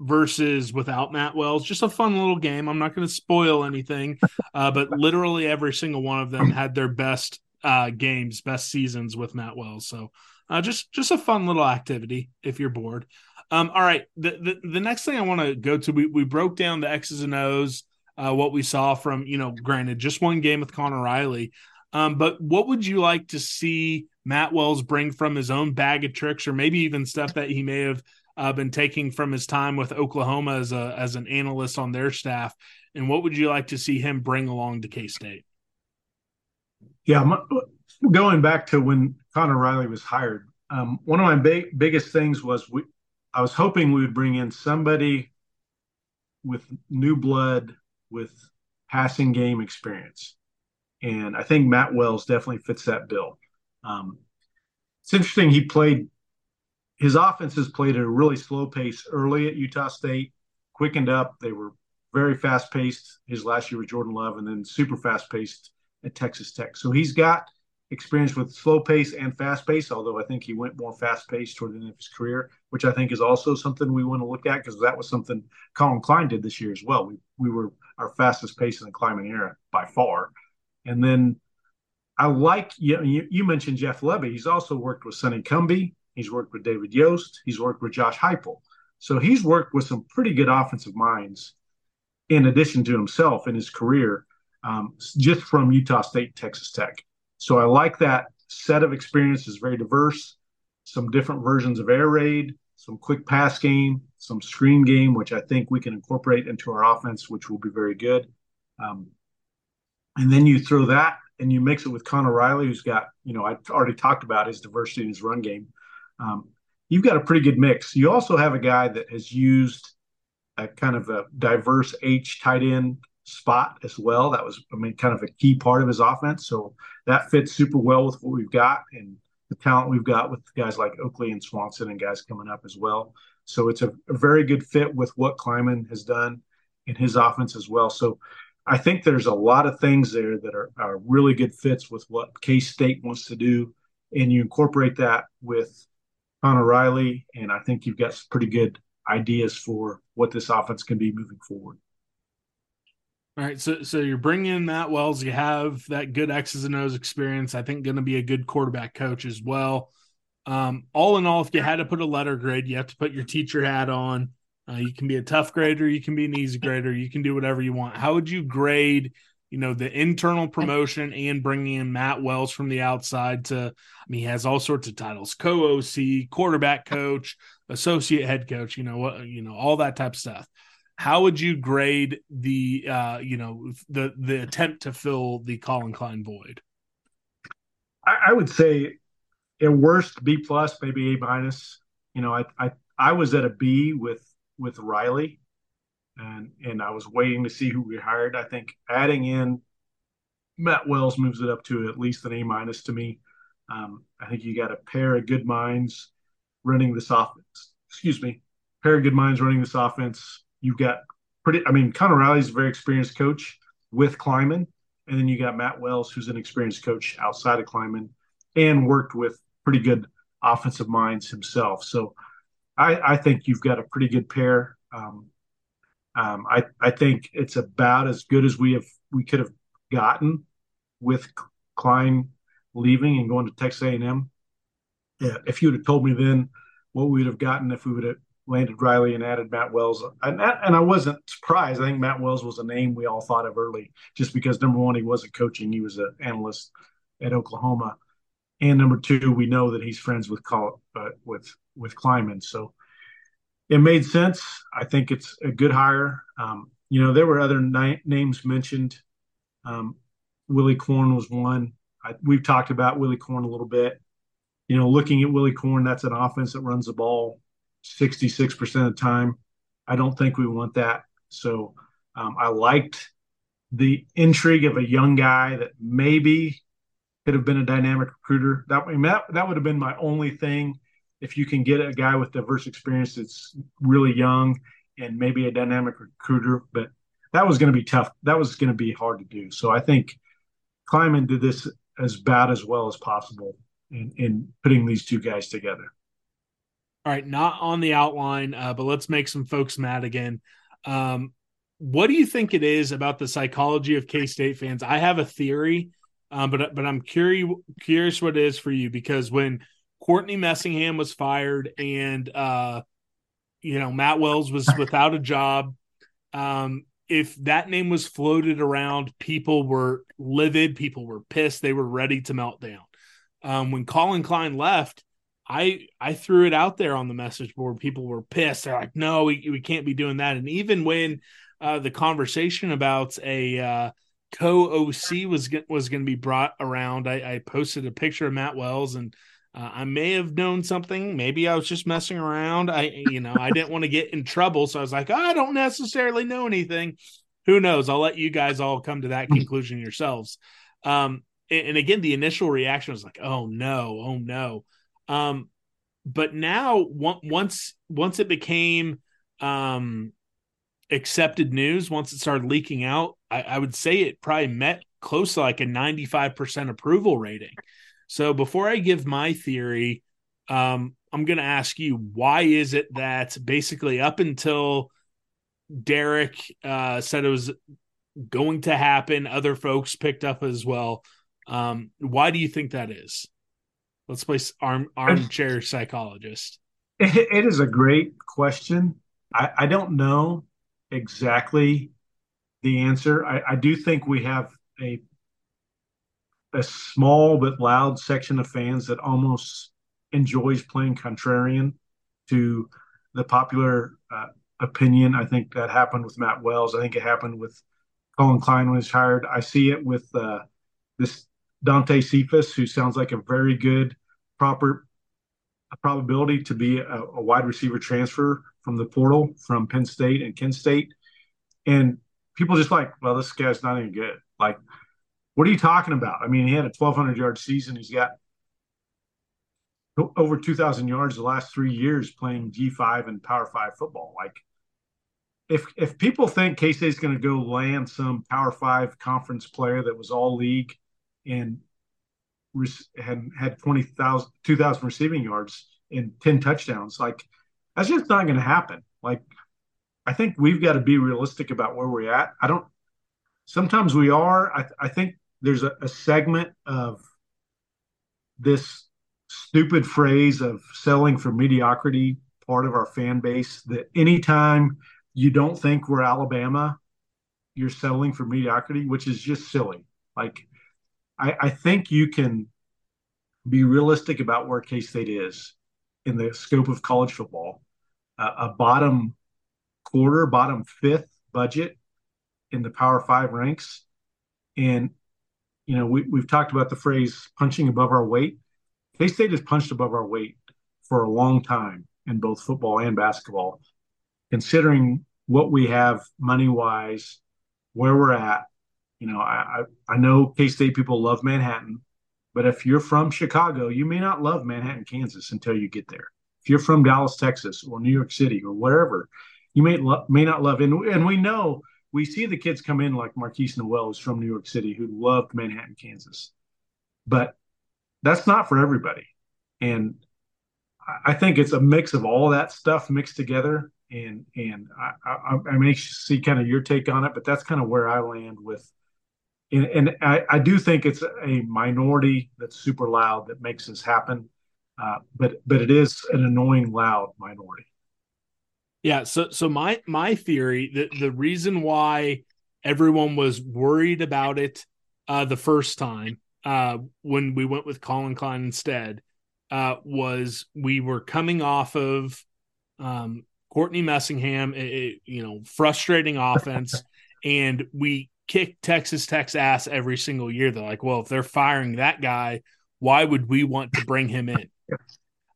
versus without Matt Wells. Just a fun little game. I'm not going to spoil anything, uh, but literally every single one of them had their best uh, games, best seasons with Matt Wells. So uh, just just a fun little activity if you're bored. Um, all right, the, the, the next thing I want to go to, we we broke down the X's and O's, uh, what we saw from you know, granted, just one game with Conor Riley. Um, but what would you like to see Matt Wells bring from his own bag of tricks, or maybe even stuff that he may have uh, been taking from his time with Oklahoma as a as an analyst on their staff, and what would you like to see him bring along to K State? Yeah, my, going back to when Conor Riley was hired, um, one of my big, biggest things was we. I was hoping we would bring in somebody with new blood, with passing game experience, and I think Matt Wells definitely fits that bill. Um, it's interesting. He played his offenses played at a really slow pace early at Utah State, quickened up. They were very fast paced his last year with Jordan Love, and then super fast paced at Texas Tech. So he's got experience with slow pace and fast pace, although I think he went more fast pace toward the end of his career, which I think is also something we want to look at because that was something Collin Klein did this year as well. We, we were our fastest pace in the Klieman era by far. And then I like you, you, mentioned Jeff Lebby. He's also worked with Sonny Cumbie. He's worked with David Yost. He's worked with Josh Heupel. So he's worked with some pretty good offensive minds in addition to himself in his career, um, just from Utah State, Texas Tech. So I like that set of experiences, very diverse, some different versions of air raid, some quick pass game, some screen game, which I think we can incorporate into our offense, which will be very good. Um, and then you throw that and you mix it with Conor Riley, who's got, you know, I already talked about his diversity in his run game um, you've got a pretty good mix. You also have a guy that has used a kind of a diverse H tight end spot as well. That was, I mean, kind of a key part of his offense. So that fits super well with what we've got and the talent we've got with guys like Oakley and Swanson and guys coming up as well. So it's a, a very good fit with what Klieman has done in his offense as well. So I think there's a lot of things there that are, are really good fits with what K State wants to do. And you incorporate that with Conor Riley, and I think you've got some pretty good ideas for what this offense can be moving forward. All right, so so you're bringing in Matt Wells. You have that good X's and O's experience. I think going to be a good quarterback coach as well. Um, all in all, if you had to put a letter grade, you have to put your teacher hat on. Uh, you can be a tough grader, you can be an easy grader, you can do whatever you want. How would you grade you know, the internal promotion and bringing in Matt Wells from the outside to, I mean, he has all sorts of titles, co-OC, quarterback coach, associate head coach, you know, what? you know, all that type of stuff. How would you grade the, uh, you know, the, the attempt to fill the Collin Klein void? I, I would say at worst B plus, maybe A minus. You know, I, I, I was at a B with, with Riley and and I was waiting to see who we hired. I think adding in Matt Wells moves it up to at least an A minus to me. Um, I think you got a pair of good minds running this offense. Excuse me, pair of good minds running this offense. You've got pretty. I mean, Conor Riley's a very experienced coach with Klieman, and then you got Matt Wells, who's an experienced coach outside of Klieman, and worked with pretty good offensive minds himself. So I, I think you've got a pretty good pair. Um, um, I I think it's about as good as we have we could have gotten with Klein leaving and going to Texas A&M. Yeah, if you would have told me then what we would have gotten if we would have landed Riley and added Matt Wells, and, and I wasn't surprised. I think Matt Wells was a name we all thought of early, just because number one he wasn't coaching; he was an analyst at Oklahoma, and number two we know that he's friends with uh, with with Klieman, so it made sense. I think it's a good hire. Um, you know, there were other ni- names mentioned. Um, Willie Corn was one. I, we've talked about Willie Corn a little bit. You know, looking at Willie Corn, that's an offense that runs the ball 66% of the time. I don't think we want that. So um, I liked the intrigue of a young guy that maybe could have been a dynamic recruiter. That, I mean, that, that would have been my only thing. If you can get a guy with diverse experience that's really young and maybe a dynamic recruiter, but that was going to be tough. That was going to be hard to do. So I think Klieman did this as bad as well as possible in, in putting these two guys together. All right, not on the outline, uh, but let's make some folks mad again. Um, what do you think it is about the psychology of K State fans? I have a theory, um, but but I'm curious curious what it is for you because when Courtney Messingham was fired and uh, you know Matt Wells was without a job, um, if that name was floated around, people were livid, people were pissed, they were ready to melt down. Um, when Collin Klein left, I I threw it out there on the message board. People were pissed. They're like, "No, we we can't be doing that." And even when uh, the conversation about a uh, co OC was was going to be brought around, I, I, posted a picture of Matt Wells, and uh, I may have known something. Maybe I was just messing around. I you know I didn't want to get in trouble, so I was like, I don't necessarily know anything. Who knows? I'll let you guys all come to that conclusion yourselves. Um, and, and again, the initial reaction was like, "Oh no, oh no." Um, but now once once it became um, accepted news, once it started leaking out, I, I would say it probably met close to like a 95% approval rating. So before I give my theory, um, I'm going to ask you why is it that basically up until Derek uh, said it was going to happen, other folks picked up as well. Um, why do you think that is? Let's play arm armchair psychologist. It, it is a great question. I, I don't know exactly the answer. I, I do think we have a a small but loud section of fans that almost enjoys playing contrarian to the popular uh, opinion. I think that happened with Matt Wells. I think it happened with Collin Klein when he's hired. I see it with uh, this Dante Cephas, who sounds like a very good, proper probability to be a, a, wide receiver transfer from the portal from Penn State and Kent State. And people just like, well, this guy's not even good. Like, what are you talking about? I mean, he had a 1,200 yard season. He's got over 2,000 yards the last three years playing G5 and Power Five football. Like, if if people think K going to go land some Power Five conference player that was all league and had had 20,000 2,000 receiving yards and 10 touchdowns. Like that's just not going to happen. Like I think we've got to be realistic about where we're at. I don't sometimes we are. I, I think there's a, a segment of this stupid phrase of selling for mediocrity part of our fan base that anytime you don't think we're Alabama, you're settling for mediocrity, which is just silly. Like I, I think you can be realistic about where K State is in the scope of college football. Uh, a bottom quarter, bottom fifth budget in the Power Five ranks, and you know we, we've talked about the phrase punching above our weight. K State has punched above our weight for a long time in both football and basketball. Considering what we have money wise, where we're at, you know, I, I know K State people love Manhattan, but if you're from Chicago, you may not love Manhattan, Kansas until you get there. If you're from Dallas, Texas, or New York City, or wherever, you may lo- may not love. And and we know we see the kids come in like Markquis Nowell is from New York City, who loved Manhattan, Kansas. But that's not for everybody. And I think it's a mix of all that stuff mixed together. And and I, I, I may see kind of your take on it, but that's kind of where I land with. And, and I, I do think it's a minority that's super loud that makes this happen, uh, but but it is an annoying loud minority. Yeah. So so my my theory the the reason why everyone was worried about it uh, the first time uh, when we went with Collin Klein instead uh, was we were coming off of um, Courtney Messingham, you know, frustrating offense, and we kick Texas Tech's ass every single year. They're like, well, if they're firing that guy, why would we want to bring him in?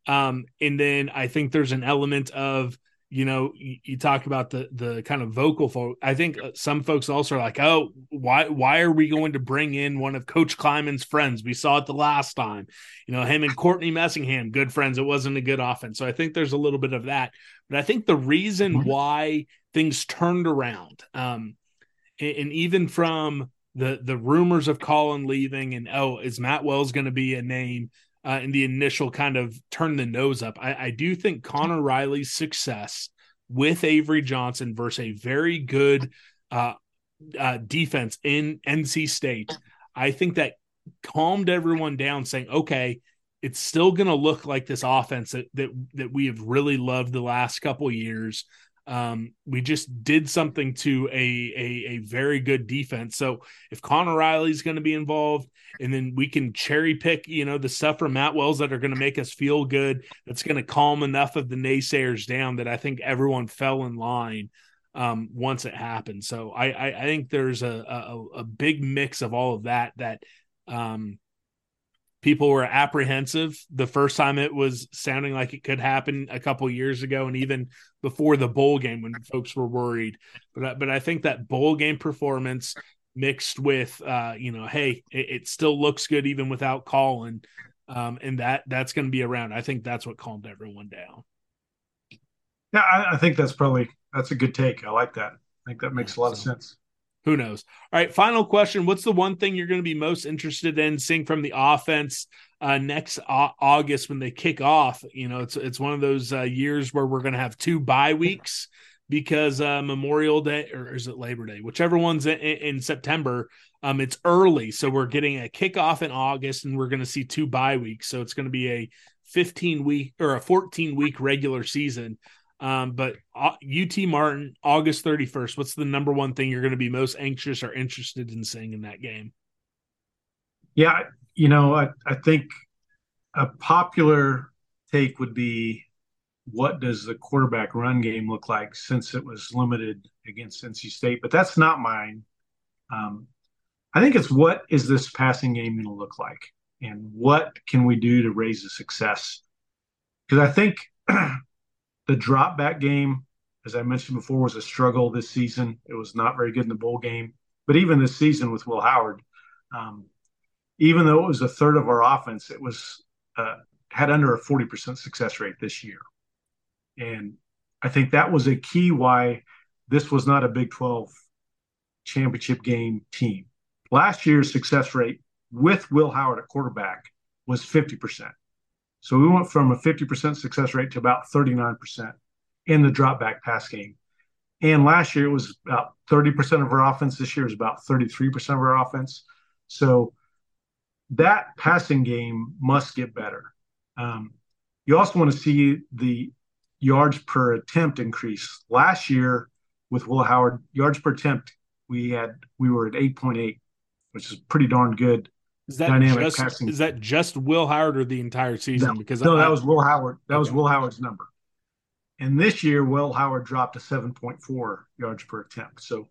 Um, and then I think there's an element of you know you, you, talk about the the kind of vocal folk i think uh, some folks also are like oh why why are we going to bring in one of coach Klieman's friends we saw it the last time you know him and courtney messingham good friends it wasn't a good offense so i think there's a little bit of that but i think the reason mm-hmm. why things turned around um and, even from the the rumors of Collin leaving and oh is Matt Wells going to be a name uh, in the initial kind of turn the nose up. I, I do think Conor Riley's success with Avery Johnson versus a very good uh, uh, defense in NC State, I think that calmed everyone down, saying, okay, it's still going to look like this offense that, that that we have really loved the last couple years. Um, we just did something to a, a, a very good defense. So if Conor Riley's going to be involved, and then we can cherry pick, you know, the stuff from Matt Wells that are going to make us feel good. That's going to calm enough of the naysayers down that I think everyone fell in line um, once it happened. So I, I, I think there's a, a, a big mix of all of that that um, people were apprehensive the first time it was sounding like it could happen a couple years ago and even before the bowl game when folks were worried. But but I think that bowl game performance mixed with uh you know hey it, it still looks good even without Collin um and that that's going to be around. I think that's what calmed everyone down. Yeah I, I, think that's probably that's a good take. I like that. I think that makes a lot so. of sense who knows? All right, final question. What's the one thing you're going to be most interested in seeing from the offense uh, next August when they kick off? You know, it's it's one of those uh, years where we're going to have two bye weeks because uh, Memorial Day or is it Labor Day, whichever one's in, in September. Um, it's early, so we're getting a kickoff in August, and we're going to see two bye weeks. So it's going to be a 15 week or a 14 week regular season. Um, but UT uh, Martin, August 31st, what's the number one thing you're going to be most anxious or interested in seeing in that game? Yeah, you know, I, I think a popular take would be what does the quarterback run game look like since it was limited against NC State? But that's not mine. Um, I think it's what is this passing game going to look like, and what can we do to raise the success? Because I think The drop back game, as I mentioned before, was a struggle this season. It was not very good in the bowl game. But even this season with Will Howard, um, even though it was a third of our offense, it was uh, had under a 40% success rate this year. And I think that was a key why this was not a Big 12 championship game team. Last year's success rate with Will Howard at quarterback was 50%. So we went from a 50% success rate to about 39% in the drop back pass game. And last year it was about 30% of our offense. This year is about 33% of our offense. So that passing game must get better. Um, you also want to see the yards per attempt increase. Last year with Will Howard, yards per attempt, we had we were at 8.8, which is pretty darn good. Is that dynamic just, passing. Is that just Will Howard or the entire season? No, because no, I, that was Will Howard. That okay. was Will Howard's number. And this year, Will Howard dropped to 7.4 yards per attempt. So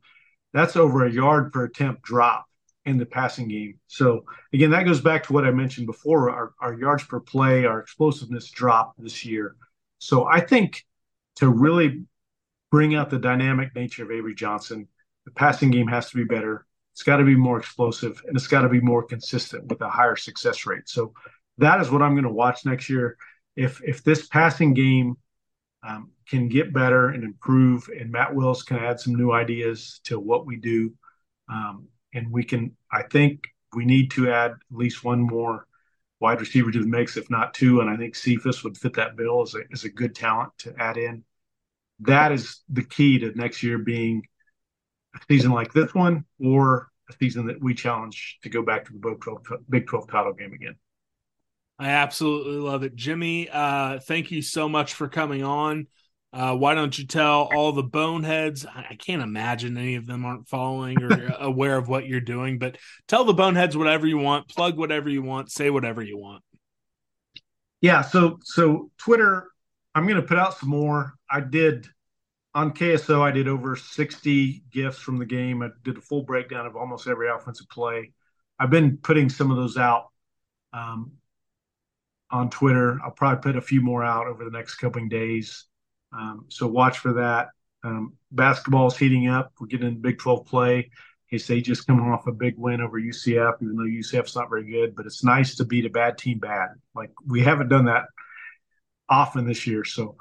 that's over a yard per attempt drop in the passing game. So again, that goes back to what I mentioned before. Our, our yards per play, our explosiveness dropped this year. So I think to really bring out the dynamic nature of Avery Johnson, the passing game has to be better. It's got to be more explosive and it's got to be more consistent with a higher success rate. So that is what I'm going to watch next year. If if this passing game um, can get better and improve, and Matt Wells can add some new ideas to what we do. Um, and we can, I think, we need to add at least one more wide receiver to the mix, if not two. And I think Cephas would fit that bill as a, as a good talent to add in. That is the key to next year being a season like this one or a season that we challenge to go back to the Big 12, Big 12 title game again. I absolutely love it. Jimmy, uh, thank you so much for coming on. Uh, why don't you tell all the boneheads? I can't imagine any of them aren't following or aware of what you're doing, but tell the boneheads whatever you want, plug whatever you want, say whatever you want. Yeah. So, so Twitter, I'm going to put out some more. I did on KSO, I did over 60 gifts from the game. I did a full breakdown of almost every offensive play. I've been putting some of those out. Um, on Twitter. I'll probably put a few more out over the next couple of days. Um, so watch for that. Um, basketball is heating up. We're getting into Big 12 play. KSA just coming off a big win over UCF, even though UCF's not very good. But it's nice to beat a bad team bad. Like we haven't done that often this year. So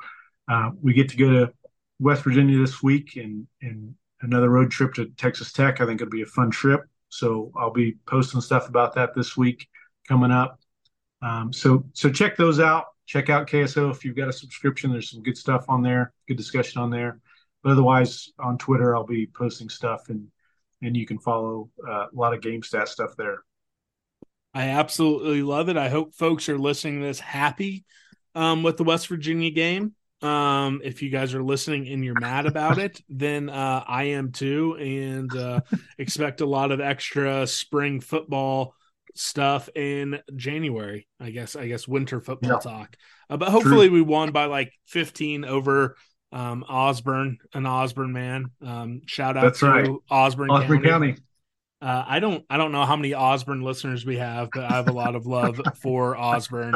uh, we get to go to West Virginia this week and and another road trip to Texas Tech. I think it'll be a fun trip. So I'll be posting stuff about that this week coming up. Um, so so check those out. Check out KSO if you've got a subscription. There's some good stuff on there, good discussion on there. But otherwise, on Twitter, I'll be posting stuff, and and you can follow uh, a lot of game stat stuff there. I absolutely love it. I hope folks are listening to this happy um, with the West Virginia game. Um, if you guys are listening and you're mad about it, then uh, I am too, and uh, expect a lot of extra spring football stuff in January. I guess I guess winter football yeah. talk. Uh, but hopefully True. we won by like 15 over um, Osborne, an Osborne man. Um, shout out That's to right. Osborne, Osborne County. County. Uh, I don't I don't know how many Osborne listeners we have, but I have a lot of love for Osborne.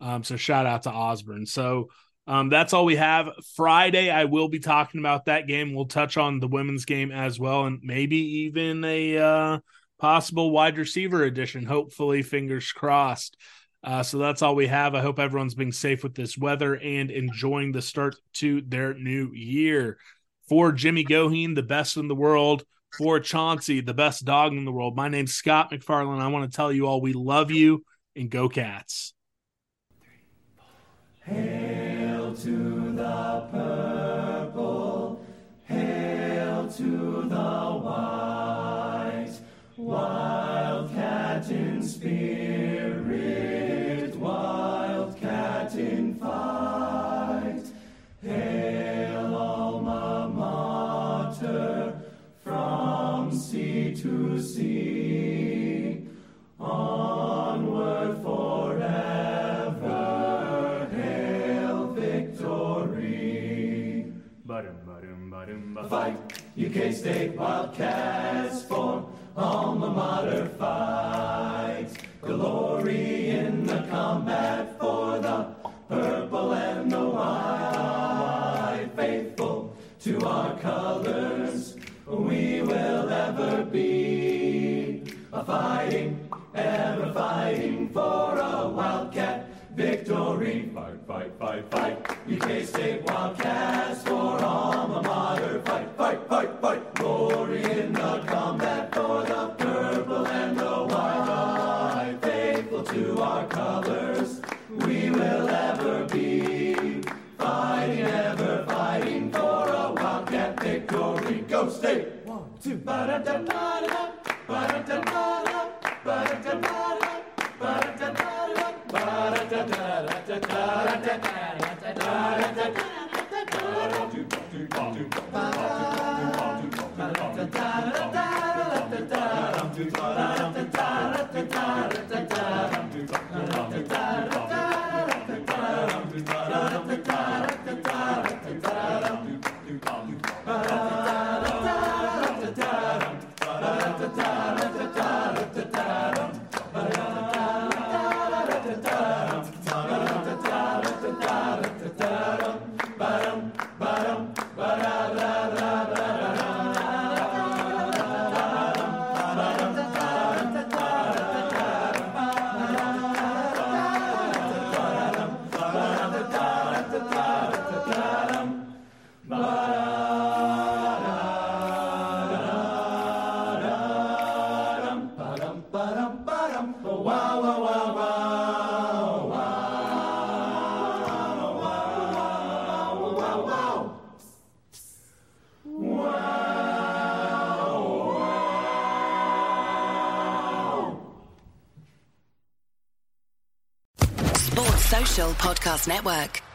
Um, so shout out to Osborne. So um, that's all we have. Friday, I will be talking about that game. We'll touch on the women's game as well, and maybe even a uh, possible wide receiver addition. Hopefully, fingers crossed. Uh, so that's all we have. I hope everyone's being safe with this weather and enjoying the start to their new year. For Jimmy Goheen, the best in the world. For Chauncey, the best dog in the world. My name's Scott McFarland. I want to tell you all we love you and go cats. Hail to the purple, hail to the white. Wildcat in spirit, wildcat in fight. Hail alma mater from sea to sea. UK State Wildcats for alma mater fights. Glory in the combat for the purple and the white. Faithful to our colors, we will ever be. A fighting, ever fighting for a wildcat victory. Fight, fight, fight, fight. Network.